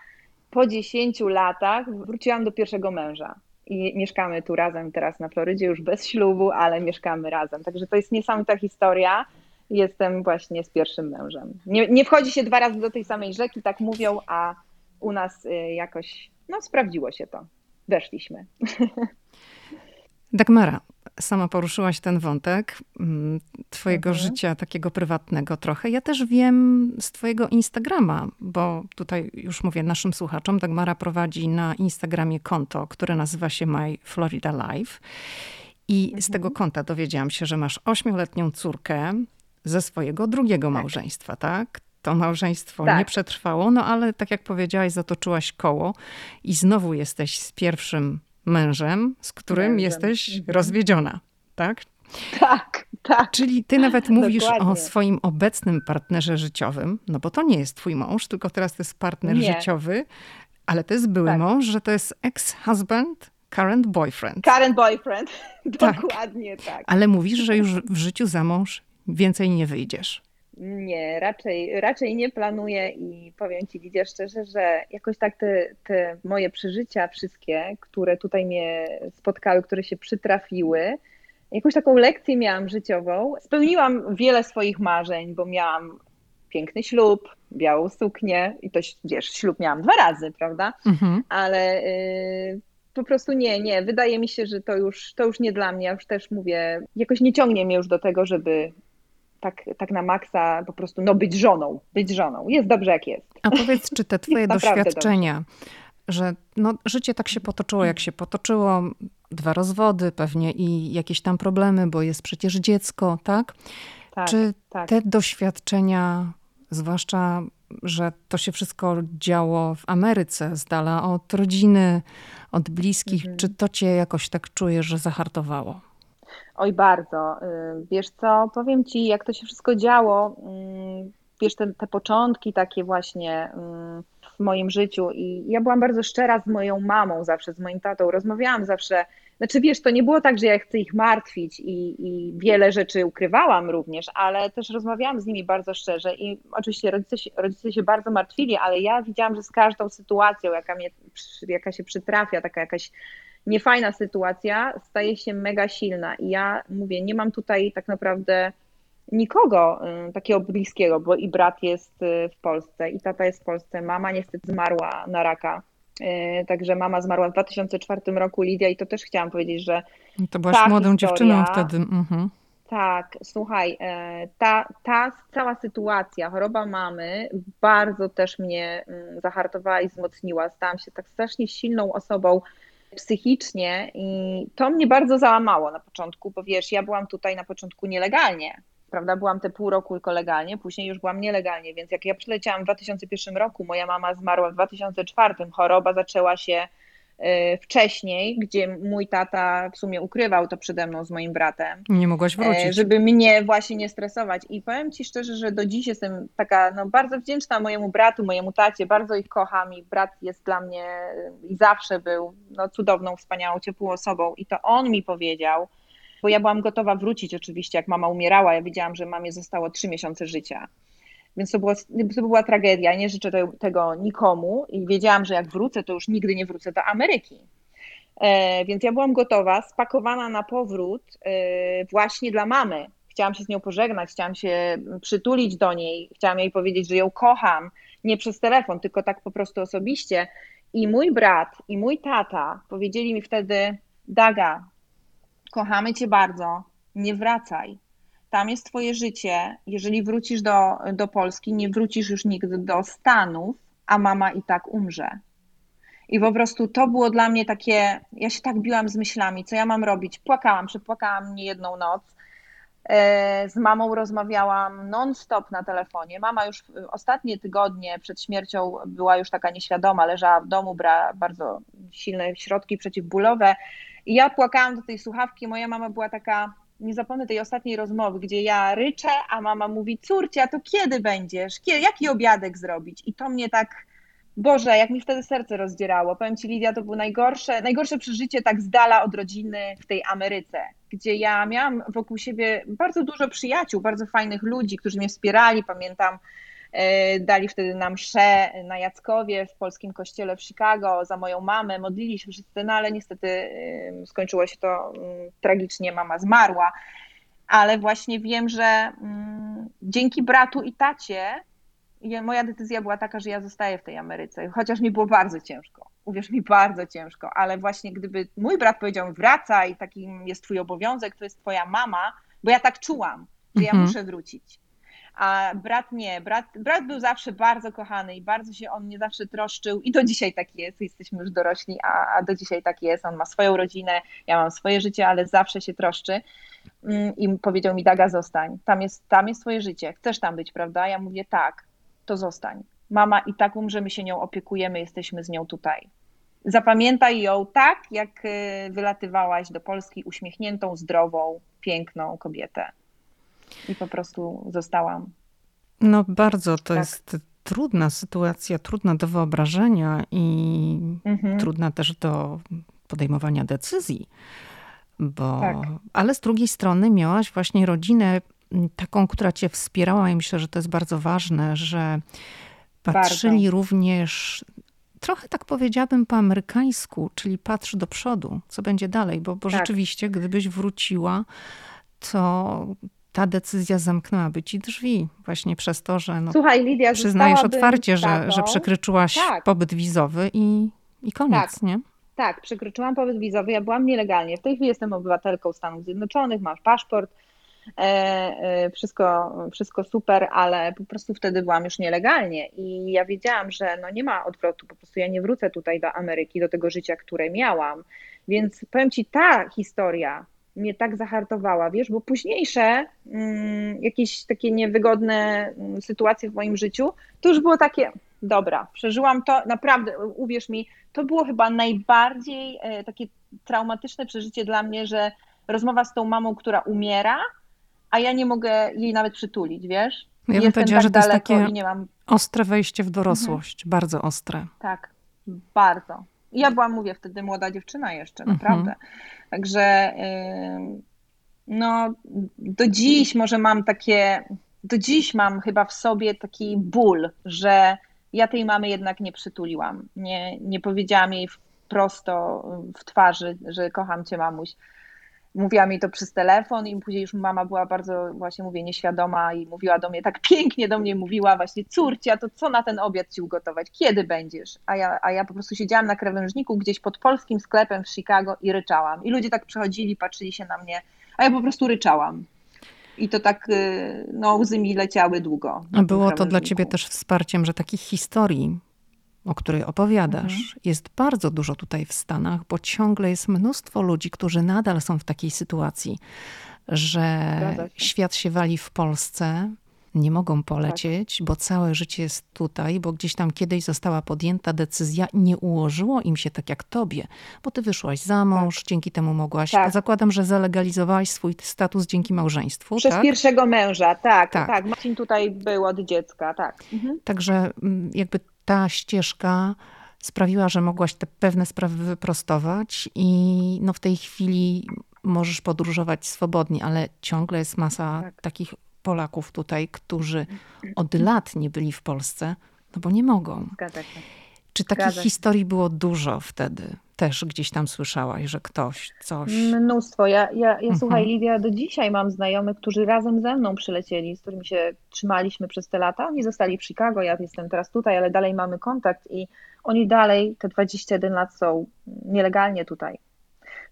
po 10 latach wróciłam do pierwszego męża. I mieszkamy tu razem teraz na Florydzie, już bez ślubu, ale mieszkamy razem. Także to jest niesamowita historia. Jestem właśnie z pierwszym mężem. Nie, nie wchodzi się dwa razy do tej samej rzeki, tak mówią, a u nas y, jakoś, no sprawdziło się to. Weszliśmy. Dagmara, sama poruszyłaś ten wątek mm, twojego mhm. życia takiego prywatnego trochę. Ja też wiem z twojego Instagrama, bo tutaj już mówię naszym słuchaczom, Dagmara prowadzi na Instagramie konto, które nazywa się My Florida Life. I mhm. z tego konta dowiedziałam się, że masz ośmioletnią córkę ze swojego drugiego tak. małżeństwa, tak? To małżeństwo tak. nie przetrwało, no ale tak jak powiedziałaś, zatoczyłaś koło i znowu jesteś z pierwszym mężem, z którym mężem. jesteś mhm. rozwiedziona, tak? Tak, tak. Czyli ty nawet mówisz Dokładnie. o swoim obecnym partnerze życiowym, no bo to nie jest twój mąż, tylko teraz to jest partner nie. życiowy, ale to jest były tak. mąż, że to jest ex-husband, current boyfriend. Current boyfriend, tak. dokładnie tak. Ale mówisz, że już w życiu za mąż więcej nie wyjdziesz. Nie, raczej, raczej nie planuję i powiem Ci, Lidia, szczerze, że jakoś tak te, te moje przeżycia wszystkie, które tutaj mnie spotkały, które się przytrafiły, jakąś taką lekcję miałam życiową. Spełniłam wiele swoich marzeń, bo miałam piękny ślub, białą suknię i to, wiesz, ślub miałam dwa razy, prawda? Mhm. Ale y, po prostu nie, nie. Wydaje mi się, że to już, to już nie dla mnie. Ja już też mówię, jakoś nie ciągnie mnie już do tego, żeby tak, tak na maksa po prostu no, być żoną, być żoną. Jest dobrze jak jest. A powiedz, czy te twoje doświadczenia, że no, życie tak się potoczyło, jak się potoczyło, dwa rozwody pewnie i jakieś tam problemy, bo jest przecież dziecko, tak? tak czy tak. te doświadczenia, zwłaszcza, że to się wszystko działo w Ameryce, z dala od rodziny, od bliskich, mhm. czy to cię jakoś tak czujesz, że zahartowało? Oj, bardzo. Y, wiesz co, powiem Ci, jak to się wszystko działo, mm, wiesz, te, te początki takie właśnie mm, w moim życiu i ja byłam bardzo szczera z moją mamą zawsze, z moim tatą, rozmawiałam zawsze, znaczy wiesz, to nie było tak, że ja chcę ich martwić i, i wiele rzeczy ukrywałam również, ale też rozmawiałam z nimi bardzo szczerze i oczywiście rodzice się, rodzice się bardzo martwili, ale ja widziałam, że z każdą sytuacją, jaka, mnie, jaka się przytrafia, taka jakaś niefajna sytuacja staje się mega silna. I ja mówię, nie mam tutaj tak naprawdę nikogo y, takiego bliskiego, bo i brat jest y, w Polsce, i tata jest w Polsce, mama niestety zmarła na raka. Y, także mama zmarła w 2004 roku, Lidia, i to też chciałam powiedzieć, że. To byłaś młodą historia, dziewczyną wtedy. Mhm. Tak, słuchaj, ta, ta cała sytuacja, choroba mamy, bardzo też mnie mm, zahartowała i wzmocniła. Stałam się tak strasznie silną osobą, psychicznie i to mnie bardzo załamało na początku, bo wiesz, ja byłam tutaj na początku nielegalnie, prawda, byłam te pół roku tylko legalnie, później już byłam nielegalnie, więc jak ja przyleciałam w 2001 roku, moja mama zmarła w 2004, choroba zaczęła się wcześniej, gdzie mój tata w sumie ukrywał to przede mną z moim bratem. Nie mogłaś wrócić. E, żeby mnie właśnie nie stresować. I powiem Ci szczerze, że do dziś jestem taka no, bardzo wdzięczna mojemu bratu, mojemu tacie, bardzo ich kocham i brat jest dla mnie i zawsze był no, cudowną, wspaniałą, ciepłą osobą. I to on mi powiedział, bo ja byłam gotowa wrócić oczywiście, jak mama umierała, ja wiedziałam, że mamie zostało trzy miesiące życia. Więc to, było, to była tragedia. Nie życzę tego nikomu i wiedziałam, że jak wrócę, to już nigdy nie wrócę do Ameryki. E, więc ja byłam gotowa, spakowana na powrót e, właśnie dla mamy. Chciałam się z nią pożegnać, chciałam się przytulić do niej, chciałam jej powiedzieć, że ją kocham, nie przez telefon, tylko tak po prostu osobiście. I mój brat i mój tata powiedzieli mi wtedy: Daga, kochamy cię bardzo, nie wracaj tam jest twoje życie. Jeżeli wrócisz do, do Polski, nie wrócisz już nigdy do Stanów, a mama i tak umrze. I po prostu to było dla mnie takie, ja się tak biłam z myślami, co ja mam robić. Płakałam, przepłakałam nie jedną noc. E, z mamą rozmawiałam non-stop na telefonie. Mama już ostatnie tygodnie przed śmiercią była już taka nieświadoma, leżała w domu, brała bardzo silne środki przeciwbólowe. I ja płakałam do tej słuchawki. Moja mama była taka, nie zapomnę tej ostatniej rozmowy, gdzie ja ryczę, a mama mówi, córcia, to kiedy będziesz? Kiedy, jaki obiadek zrobić? I to mnie tak, Boże, jak mi wtedy serce rozdzierało. Powiem Ci, Lidia, to było najgorsze, najgorsze przeżycie tak z dala od rodziny w tej Ameryce, gdzie ja miałam wokół siebie bardzo dużo przyjaciół, bardzo fajnych ludzi, którzy mnie wspierali. Pamiętam dali wtedy nam mszę na Jackowie w polskim kościele w Chicago za moją mamę. Modliliśmy się, no ale niestety skończyło się to mm, tragicznie. Mama zmarła. Ale właśnie wiem, że mm, dzięki bratu i tacie moja decyzja była taka, że ja zostaję w tej Ameryce, chociaż mi było bardzo ciężko. Uwierz mi, bardzo ciężko, ale właśnie gdyby mój brat powiedział wracaj, takim jest twój obowiązek, to jest twoja mama, bo ja tak czułam, że ja mhm. muszę wrócić a brat nie. Brat, brat był zawsze bardzo kochany i bardzo się on mnie zawsze troszczył i do dzisiaj tak jest. Jesteśmy już dorośli, a, a do dzisiaj tak jest. On ma swoją rodzinę, ja mam swoje życie, ale zawsze się troszczy. Mm, I powiedział mi, Daga, zostań. Tam jest, tam jest twoje życie. Chcesz tam być, prawda? Ja mówię, tak, to zostań. Mama i tak umrze, my się nią opiekujemy, jesteśmy z nią tutaj. Zapamiętaj ją tak, jak y, wylatywałaś do Polski uśmiechniętą, zdrową, piękną kobietę i po prostu zostałam. No bardzo to tak. jest trudna sytuacja, trudna do wyobrażenia i mhm. trudna też do podejmowania decyzji. Bo, tak. Ale z drugiej strony miałaś właśnie rodzinę taką, która cię wspierała i myślę, że to jest bardzo ważne, że patrzyli bardzo. również trochę tak powiedziałabym po amerykańsku, czyli patrz do przodu, co będzie dalej, bo, bo tak. rzeczywiście, gdybyś wróciła, to ta decyzja zamknęłaby ci drzwi właśnie przez to, że no, Słuchaj, Lidia, przyznajesz otwarcie, że, że przekroczyłaś tak. pobyt wizowy i, i koniec, tak. nie? Tak, przekroczyłam pobyt wizowy, ja byłam nielegalnie. W tej chwili jestem obywatelką Stanów Zjednoczonych, mam paszport, e, e, wszystko, wszystko super, ale po prostu wtedy byłam już nielegalnie i ja wiedziałam, że no nie ma odwrotu, po prostu ja nie wrócę tutaj do Ameryki, do tego życia, które miałam. Więc powiem Ci, ta historia mnie tak zahartowała, wiesz, bo późniejsze mm, jakieś takie niewygodne mm, sytuacje w moim życiu, to już było takie, dobra, przeżyłam to, naprawdę, uwierz mi, to było chyba najbardziej e, takie traumatyczne przeżycie dla mnie, że rozmowa z tą mamą, która umiera, a ja nie mogę jej nawet przytulić, wiesz? Ja bym Jestem powiedziała, tak że to jest takie mam... ostre wejście w dorosłość, mhm. bardzo ostre. Tak, bardzo. Ja byłam, mówię, wtedy młoda dziewczyna jeszcze, mhm. naprawdę. Także no, do dziś może mam takie, do dziś mam chyba w sobie taki ból, że ja tej mamy jednak nie przytuliłam. Nie, nie powiedziałam jej prosto w twarzy, że kocham cię, mamuś mówiła mi to przez telefon i później już mama była bardzo, właśnie mówię, nieświadoma i mówiła do mnie, tak pięknie do mnie mówiła właśnie, córcia, to co na ten obiad ci ugotować? Kiedy będziesz? A ja, a ja po prostu siedziałam na krawężniku gdzieś pod polskim sklepem w Chicago i ryczałam. I ludzie tak przychodzili, patrzyli się na mnie, a ja po prostu ryczałam. I to tak, y, no łzy mi leciały długo. A było to dla ciebie też wsparciem, że takich historii o której opowiadasz, mhm. jest bardzo dużo tutaj w Stanach, bo ciągle jest mnóstwo ludzi, którzy nadal są w takiej sytuacji, że świat się wali w Polsce, nie mogą polecieć, tak. bo całe życie jest tutaj, bo gdzieś tam kiedyś została podjęta decyzja, nie ułożyło im się tak jak tobie, bo ty wyszłaś za mąż, tak. dzięki temu mogłaś, tak. zakładam, że zalegalizowałaś swój status dzięki małżeństwu. Przez tak? pierwszego męża, tak, tak, tak. Marcin tutaj był od dziecka, tak. Mhm. Także mm, jakby ta ścieżka sprawiła, że mogłaś te pewne sprawy wyprostować i no w tej chwili możesz podróżować swobodnie, ale ciągle jest masa tak. takich Polaków tutaj, którzy od lat nie byli w Polsce, no bo nie mogą. Zgadza się. Czy takich Zgadza. historii było dużo wtedy? Też gdzieś tam słyszałaś, że ktoś coś. Mnóstwo. Ja, ja, ja mhm. słuchaj, Lidia, do dzisiaj mam znajomych, którzy razem ze mną przylecieli, z którymi się trzymaliśmy przez te lata. Oni zostali w Chicago, ja jestem teraz tutaj, ale dalej mamy kontakt i oni dalej te 21 lat są nielegalnie tutaj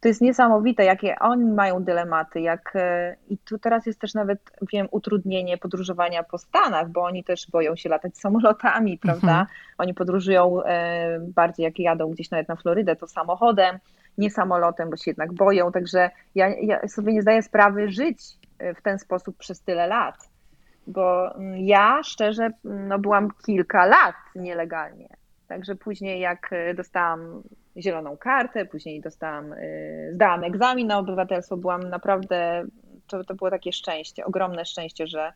to jest niesamowite, jakie oni mają dylematy, jak e, i tu teraz jest też nawet, wiem, utrudnienie podróżowania po Stanach, bo oni też boją się latać samolotami, mhm. prawda? Mhm. Oni podróżują e, bardziej, jak jadą gdzieś nawet na Florydę, to samochodem, nie samolotem, bo się jednak boją, także ja, ja sobie nie zdaję sprawy żyć e, w ten sposób przez tyle lat bo mm, ja szczerze no, byłam kilka lat nielegalnie. Także później, jak dostałam zieloną kartę, później dostałam, y, zdałam egzamin na obywatelstwo, byłam naprawdę, to, to było takie szczęście, ogromne szczęście, że,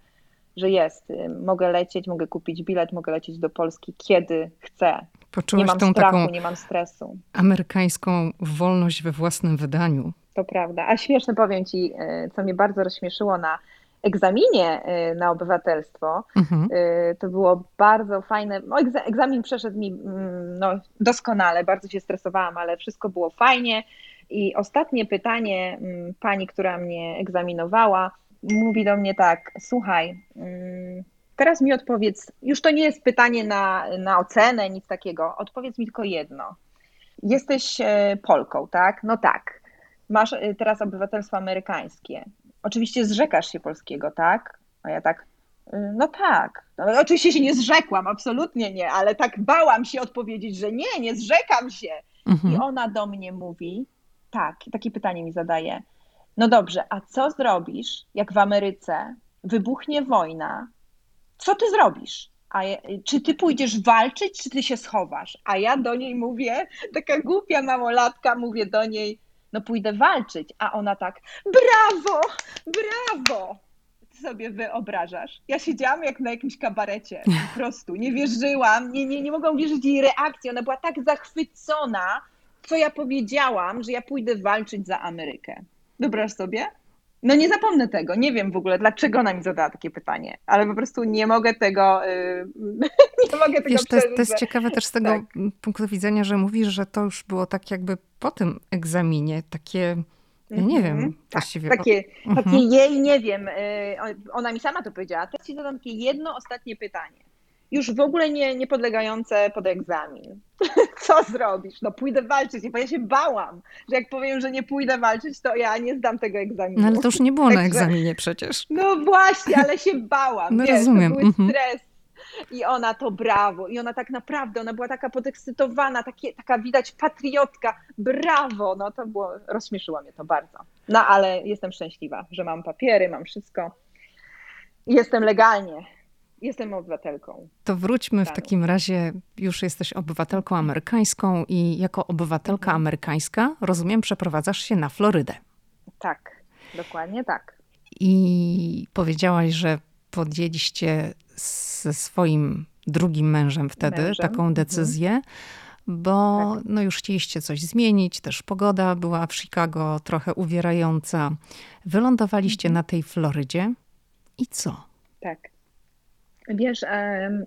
że jest. Y, mogę lecieć, mogę kupić bilet, mogę lecieć do Polski kiedy chcę. Poczułaś nie mam tą strachu, taką nie mam stresu. Amerykańską wolność we własnym wydaniu. To prawda. A śmieszne powiem ci, co mnie bardzo rozśmieszyło na egzaminie na obywatelstwo. Mhm. To było bardzo fajne. No, egzamin przeszedł mi mm, no, doskonale, bardzo się stresowałam, ale wszystko było fajnie. I ostatnie pytanie mm, pani, która mnie egzaminowała, mówi do mnie tak: Słuchaj, mm, teraz mi odpowiedz, już to nie jest pytanie na, na ocenę, nic takiego, odpowiedz mi tylko jedno. Jesteś e, Polką, tak? No tak. Masz e, teraz obywatelstwo amerykańskie. Oczywiście zrzekasz się polskiego, tak? A ja tak, e, no tak. No, oczywiście się nie zrzekłam, absolutnie nie, ale tak bałam się odpowiedzieć, że nie, nie zrzekam się. Mhm. I ona do mnie mówi, tak, takie pytanie mi zadaje. No dobrze, a co zrobisz, jak w Ameryce wybuchnie wojna? Co ty zrobisz? A ja, czy ty pójdziesz walczyć, czy ty się schowasz? A ja do niej mówię, taka głupia małolatka, mówię do niej, no pójdę walczyć. A ona tak, brawo, brawo. Ty sobie wyobrażasz. Ja siedziałam jak na jakimś kabarecie, po prostu. Nie wierzyłam, nie, nie, nie mogłam wierzyć jej reakcji. Ona była tak zachwycona, co ja powiedziałam, że ja pójdę walczyć za Amerykę. Wyobraź sobie? No nie zapomnę tego. Nie wiem w ogóle, dlaczego ona mi zadała takie pytanie, ale po prostu nie mogę tego, yy, nie mogę tego Wiesz, to jest, to jest ciekawe też z tego tak. punktu widzenia, że mówisz, że to już było tak jakby po tym egzaminie, takie, ja nie wiem mm -hmm. właściwie. Tak, takie, takie jej, nie wiem, yy, ona mi sama to powiedziała. Teraz ci zadam takie jedno ostatnie pytanie już w ogóle nie, nie podlegające pod egzamin. Co zrobisz? No pójdę walczyć, bo ja się bałam, że jak powiem, że nie pójdę walczyć, to ja nie zdam tego egzaminu. No ale to już nie było Także, na egzaminie przecież. No właśnie, ale się bałam. No wiesz, rozumiem. To był mhm. stres. I ona to brawo. I ona tak naprawdę, ona była taka podekscytowana, takie, taka widać patriotka. Brawo! No to było, rozśmieszyło mnie to bardzo. No ale jestem szczęśliwa, że mam papiery, mam wszystko. Jestem legalnie Jestem obywatelką. To wróćmy w takim razie, już jesteś obywatelką amerykańską i jako obywatelka mhm. amerykańska, rozumiem, przeprowadzasz się na Florydę. Tak, dokładnie tak. I powiedziałaś, że podjęliście ze swoim drugim mężem wtedy mężem. taką mhm. decyzję, bo tak. no już chcieliście coś zmienić, też pogoda była w Chicago trochę uwierająca. Wylądowaliście mhm. na tej Florydzie i co? Tak. Wiesz,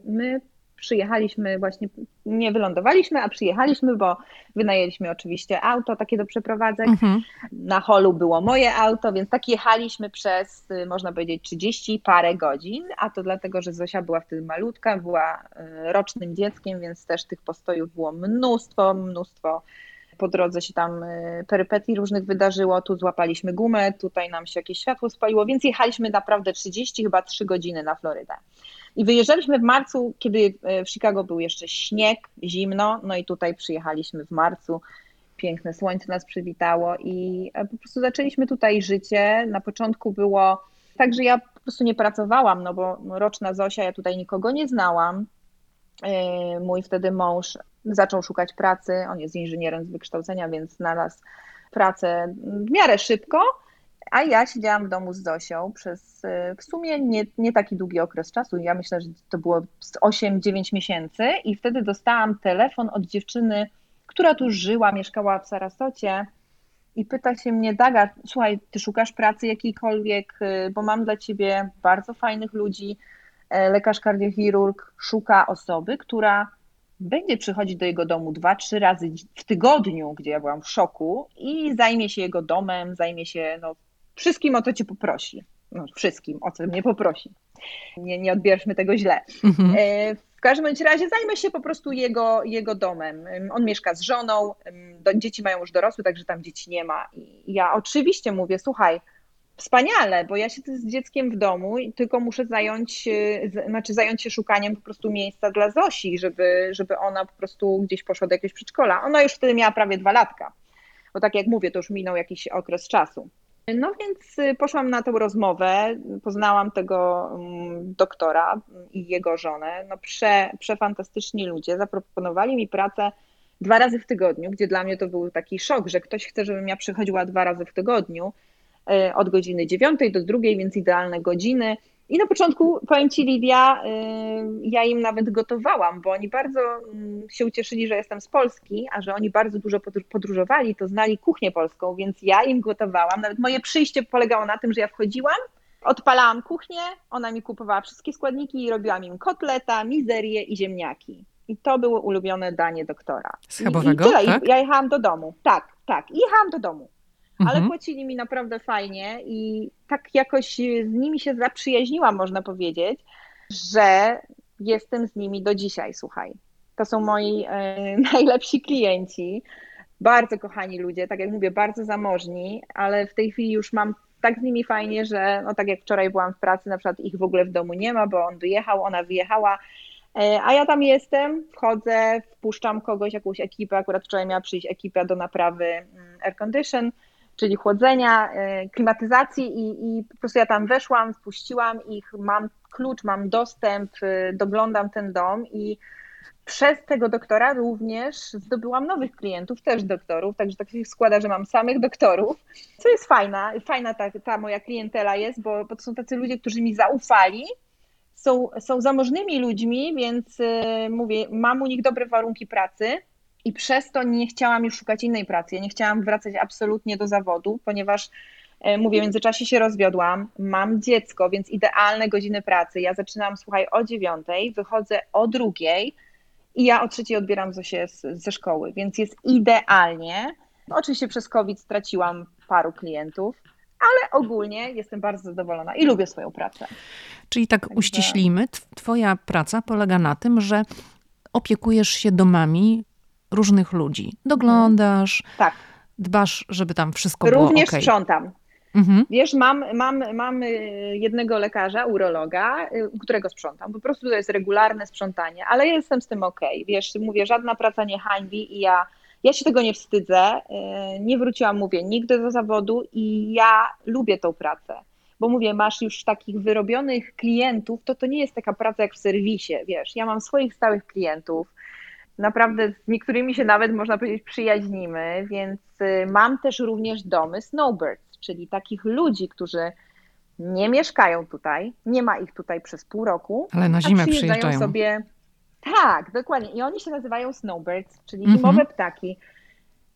my przyjechaliśmy właśnie, nie wylądowaliśmy, a przyjechaliśmy, bo wynajęliśmy oczywiście auto takie do przeprowadzek. Mhm. Na holu było moje auto, więc tak jechaliśmy przez, y, można powiedzieć, 30 parę godzin, a to dlatego, że Zosia była wtedy malutka, była y, rocznym dzieckiem, więc też tych postojów było mnóstwo, mnóstwo. Po drodze się tam y, perypetii różnych wydarzyło, tu złapaliśmy gumę, tutaj nam się jakieś światło spaliło, więc jechaliśmy naprawdę 30, chyba 3 godziny na Florydę. I wyjeżdżaliśmy w marcu, kiedy e, w Chicago był jeszcze śnieg, zimno, no i tutaj przyjechaliśmy w marcu. Piękne słońce nas przywitało i e, po prostu zaczęliśmy tutaj życie. Na początku było tak, że ja po prostu nie pracowałam, no bo roczna Zosia, ja tutaj nikogo nie znałam. E, mój wtedy mąż zaczął szukać pracy, on jest inżynierem z wykształcenia, więc znalazł pracę w miarę szybko. A ja siedziałam w domu z Zosią przez y, w sumie nie, nie taki długi okres czasu. Ja myślę, że to było 8-9 miesięcy i wtedy dostałam telefon od dziewczyny, która tu żyła, mieszkała w Sarasocie i pyta się mnie, Daga, słuchaj, ty szukasz pracy jakiejkolwiek, y, bo mam dla ciebie bardzo fajnych ludzi. E, lekarz kardiochirurg szuka osoby, która będzie przychodzić do jego domu dwa, trzy razy w tygodniu, gdzie ja byłam w szoku i zajmie się jego domem, zajmie się no, Wszystkim o to cię poprosi. No, wszystkim, o co mnie poprosi. Nie, nie odbierzmy tego źle. Mhm. E, w każdym razie zajmę się po prostu jego, jego domem. On mieszka z żoną, dzieci mają już dorosłe, także tam dzieci nie ma. I ja oczywiście mówię, słuchaj, wspaniale, bo ja siedzę z dzieckiem w domu i tylko muszę zająć, e, znaczy zająć się szukaniem po prostu miejsca dla Zosi, żeby, żeby ona po prostu gdzieś poszła do jakiegoś przedszkola. Ona już wtedy miała prawie dwa latka, bo tak jak mówię, to już minął jakiś okres czasu. No więc y, poszłam na tą rozmowę, poznałam tego mm, doktora i jego żonę. No prze, przefantastyczni ludzie. Zaproponowali mi pracę dwa razy w tygodniu, gdzie dla mnie to był taki szok, że ktoś chce, żebym ja przychodziła dwa razy w tygodniu y, od godziny dziewiątej do drugiej, więc idealne godziny. I na początku, powiem Ci Lidia, y, ja im nawet gotowałam, bo oni bardzo mm, się ucieszyli, że jestem z Polski, a że oni bardzo dużo podróżowali, to znali kuchnię polską, więc ja im gotowałam. Nawet moje przyjście polegało na tym, że ja wchodziłam, Odpalałam kuchnię, ona mi kupowała wszystkie składniki i robiłam im kotleta, mizerię i ziemniaki. I to było ulubione danie doktora. Schabowego, I, i tyle. tak? Ja jechałam do domu. Tak, tak. I jechałam do domu. Ale Mhm. płacili mi naprawdę fajnie i tak jakoś z nimi się zaprzyjaźniłam, można powiedzieć, że jestem z nimi do dzisiaj, słuchaj. To są moi e, najlepsi klienci, bardzo kochani ludzie, tak jak mówię, bardzo zamożni, ale w tej chwili już mam tak z nimi fajnie, że no tak jak wczoraj byłam w pracy, na przykład ich w ogóle w domu nie ma, bo on wyjechał, ona wyjechała, e, a ja tam jestem, wchodzę, wpuszczam kogoś, jakąś ekipę, akurat wczoraj miała przyjść ekipa do naprawy mm, air condition, czyli chłodzenia, e, klimatyzacji i, i po prostu ja tam weszłam, wpuściłam ich, mam klucz, mam dostęp, e, doglądam ten dom i przez tego doktora również zdobyłam nowych klientów, też doktorów, także tak się składa, że mam samych doktorów, co jest fajna, fajna ta, ta moja klientela jest, bo, bo to są tacy ludzie, którzy mi zaufali, są, są zamożnymi ludźmi, więc y, mówię, mam u nich dobre warunki pracy i przez to nie chciałam już szukać innej pracy. Ja nie chciałam wracać absolutnie do zawodu, ponieważ y, mówię, w międzyczasie się rozwiodłam, mam dziecko, więc idealne godziny pracy. Ja zaczynam, słuchaj, o dziewiątej, wychodzę o drugiej i ja o trzeciej odbieram Zosię z, ze szkoły, więc jest idealnie. No, oczywiście przez COVID straciłam paru klientów, ale ogólnie jestem bardzo zadowolona i lubię swoją pracę. Czyli tak uściślimy, tw- twoja praca polega na tym, że opiekujesz się domami różnych ludzi. Doglądasz, Tak, dbasz, żeby tam wszystko było również ok. sprzątam. Mhm. Wiesz, mam, mam, mam y, jednego lekarza, urologa, y, którego sprzątam. Po prostu to jest regularne sprzątanie, ale ja jestem z tym okej. Wiesz, mówię, żadna praca nie hańbi i ja, ja się tego nie wstydzę. Y, Nie wróciłam, mówię, nigdy do zawodu i ja lubię tą pracę. Bo mówię, masz już takich wyrobionych klientów, to to nie jest taka praca jak w serwisie, wiesz. Ja mam swoich stałych klientów, naprawdę z niektórymi się nawet, można powiedzieć, przyjaźnimy, więc y, mam też również domy snowbirds, czyli takich ludzi, którzy nie mieszkają tutaj, nie ma ich tutaj przez pół roku, Ale na zimę przyjeżdżają przyjeżdżają. sobie. Tak, dokładnie. I oni się nazywają snowbirds, czyli Mhm. zimowe ptaki.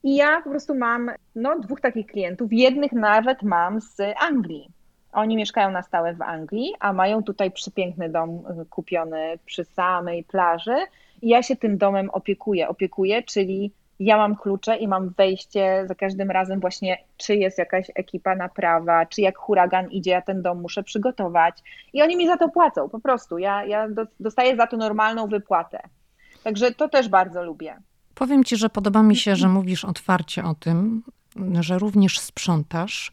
I ja po prostu mam no, dwóch takich klientów. Jednych nawet mam z Anglii. Oni mieszkają na stałe w Anglii, a mają tutaj przepiękny dom y, kupiony przy samej plaży. I ja się tym domem opiekuję. Opiekuję, czyli ja mam klucze i mam wejście za każdym razem właśnie, czy jest jakaś ekipa naprawa, czy jak huragan idzie, ja ten dom muszę przygotować. I oni mi za to płacą, po prostu. Ja, ja do- dostaję za to normalną wypłatę. Także to też bardzo lubię. Powiem ci, że podoba mi się, że mówisz otwarcie o tym, że również sprzątasz,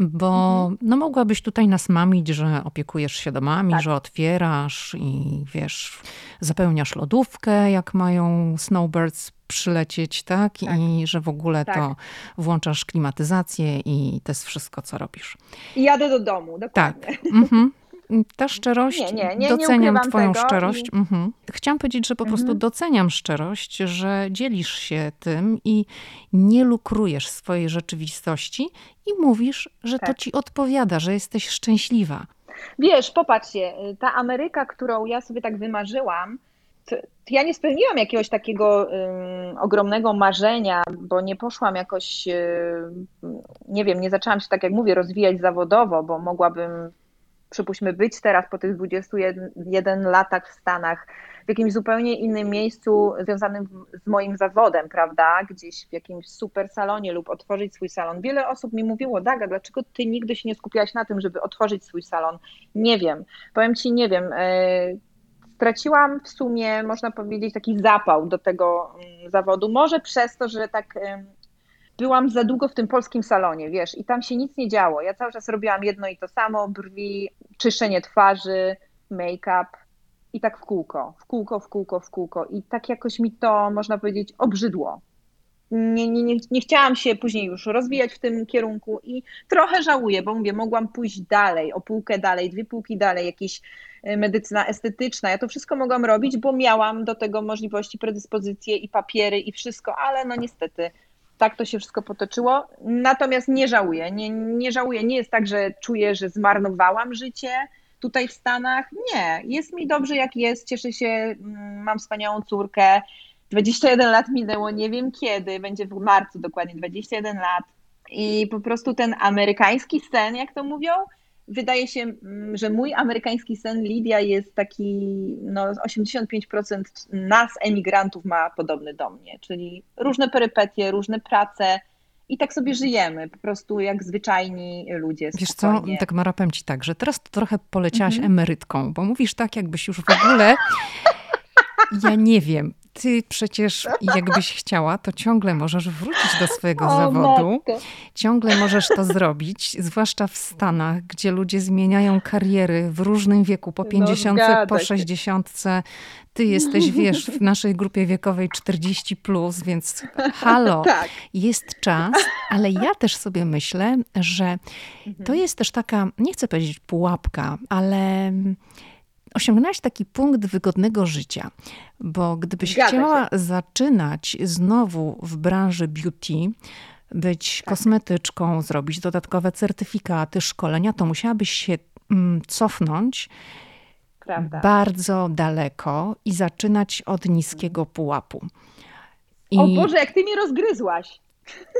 bo no mogłabyś tutaj nas mamić, że opiekujesz się domami, Tak. że otwierasz i wiesz, zapełniasz lodówkę, jak mają snowbirds przylecieć, tak? Tak. I że w ogóle Tak. to włączasz klimatyzację i to jest wszystko, co robisz. I jadę do domu, Tak. dokładnie. Mhm. Ta szczerość, Nie, nie, nie, doceniam Twoją szczerość. i- Mhm. Chciałam powiedzieć, że po prostu Mhm. doceniam szczerość, że dzielisz się tym i nie lukrujesz swojej rzeczywistości i mówisz, że to Tak. ci odpowiada, że jesteś szczęśliwa. Wiesz, popatrzcie, ta Ameryka, którą ja sobie tak wymarzyłam, to, to ja nie spełniłam jakiegoś takiego ym, ogromnego marzenia, bo nie poszłam jakoś, ym, nie wiem, nie zaczęłam się, tak jak mówię, rozwijać zawodowo, bo mogłabym, przypuśćmy, być teraz po tych 21 latach w Stanach w jakimś zupełnie innym miejscu związanym z moim zawodem, prawda? Gdzieś w jakimś super salonie lub otworzyć swój salon. Wiele osób mi mówiło, Daga, dlaczego ty nigdy się nie skupiałaś na tym, żeby otworzyć swój salon? Nie wiem. Powiem ci, nie wiem. e, Straciłam w sumie, można powiedzieć, taki zapał do tego mm, zawodu. Może przez to, że tak byłam za długo w tym polskim salonie, wiesz, i tam się nic nie działo. Ja cały czas robiłam jedno i to samo, brwi, czyszczenie twarzy, make-up i tak w kółko, w kółko, w kółko, w kółko. I tak jakoś mi to, można powiedzieć, obrzydło. Nie, nie, nie, nie chciałam się później już rozwijać w tym kierunku i trochę żałuję, bo mówię, mogłam pójść dalej, o półkę dalej, dwie półki dalej, jakieś e, medycyna estetyczna. Ja to wszystko mogłam robić, bo miałam do tego możliwości, predyspozycje i papiery i wszystko, ale no niestety tak to się wszystko potoczyło. Natomiast nie żałuję, nie, nie żałuję. Nie jest tak, że czuję, że zmarnowałam życie tutaj w Stanach. Nie, jest mi dobrze jak jest, cieszę się, mm, mam wspaniałą córkę. 21 lat minęło, nie wiem kiedy, będzie w marcu dokładnie 21 lat. I po prostu ten amerykański sen, jak to mówią, wydaje się, mm, że mój amerykański sen Lidia jest taki, no 85% nas, emigrantów, ma podobny do mnie, czyli różne perypetie, różne prace, i tak sobie żyjemy, po prostu jak zwyczajni ludzie. Wiesz spokojnie. co, tak marapem ci tak, że teraz to trochę poleciałaś mhm. emerytką, bo mówisz tak, jakbyś już w ogóle, ja nie wiem, ty przecież jakbyś chciała, to ciągle możesz wrócić do swojego o, zawodu. Matko. Ciągle możesz to zrobić, zwłaszcza w Stanach, gdzie ludzie zmieniają kariery w różnym wieku, po 50, no, po 60. Ty jesteś, wiesz, w naszej grupie wiekowej 40, plus, więc halo, tak. jest czas, ale ja też sobie myślę, że to mhm. jest też taka, nie chcę powiedzieć pułapka, ale osiągnęłaś taki punkt wygodnego życia, bo gdybyś Zgadza chciała się. zaczynać znowu w branży beauty, być tak. kosmetyczką, zrobić dodatkowe certyfikaty, szkolenia, to musiałabyś się mm, cofnąć Prawda. bardzo daleko i zaczynać od niskiego pułapu. I... O Boże, jak ty mnie rozgryzłaś.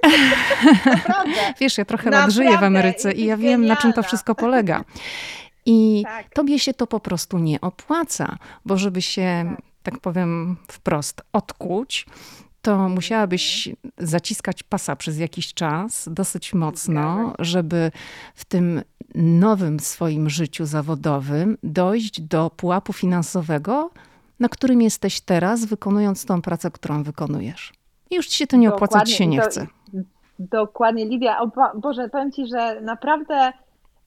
Naprawdę. Wiesz, ja trochę lat żyję w Ameryce i ja wiem, na czym to wszystko polega. I tak. tobie się to po prostu nie opłaca, bo żeby się, tak, tak powiem wprost, odkuć, to musiałabyś zaciskać pasa przez jakiś czas dosyć mocno, żeby w tym nowym swoim życiu zawodowym dojść do pułapu finansowego, na którym jesteś teraz, wykonując tą pracę, którą wykonujesz. I już ci się to nie opłaca, ci się nie chce. Dokładnie, Livia. O Boże, powiem ci, że naprawdę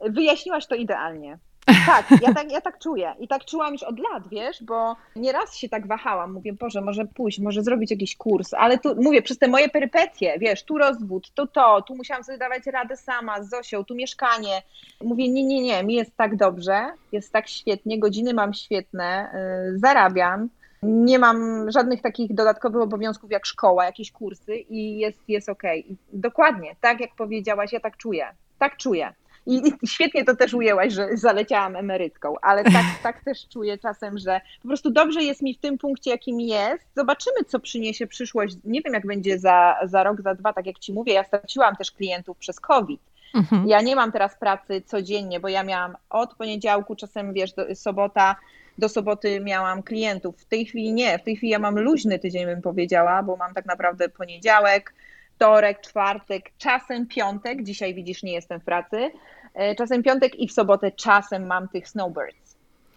wyjaśniłaś to idealnie. Tak, ja tak, ja tak czuję. I tak czułam już od lat, wiesz, bo nieraz się tak wahałam. Mówię, Boże, może pójść, może zrobić jakiś kurs, ale tu mówię, przez te moje perypetie, wiesz, tu rozwód, tu to, tu musiałam sobie dawać radę sama z Zosią, tu mieszkanie. Mówię, nie, nie, nie, mi jest tak dobrze, jest tak świetnie, godziny mam świetne, yy, zarabiam. Nie mam żadnych takich dodatkowych obowiązków jak szkoła, jakieś kursy i jest, jest okej. Okay. Dokładnie, tak jak powiedziałaś, ja tak czuję. Tak czuję. I, świetnie to też ujęłaś, że zaleciałam emerytką, ale tak, tak też czuję czasem, że po prostu dobrze jest mi w tym punkcie, jakim jest. Zobaczymy, co przyniesie przyszłość. Nie wiem, jak będzie za, za rok, za dwa, tak jak ci mówię. Ja straciłam też klientów przez COVID. Mhm. Ja nie mam teraz pracy codziennie, bo ja miałam od poniedziałku, czasem wiesz, do, sobota, do soboty miałam klientów. W tej chwili nie, w tej chwili ja mam luźny tydzień, bym powiedziała, bo mam tak naprawdę poniedziałek, wtorek, czwartek, czasem piątek, dzisiaj widzisz, nie jestem w pracy, e, czasem piątek i w sobotę czasem mam tych snowbirds.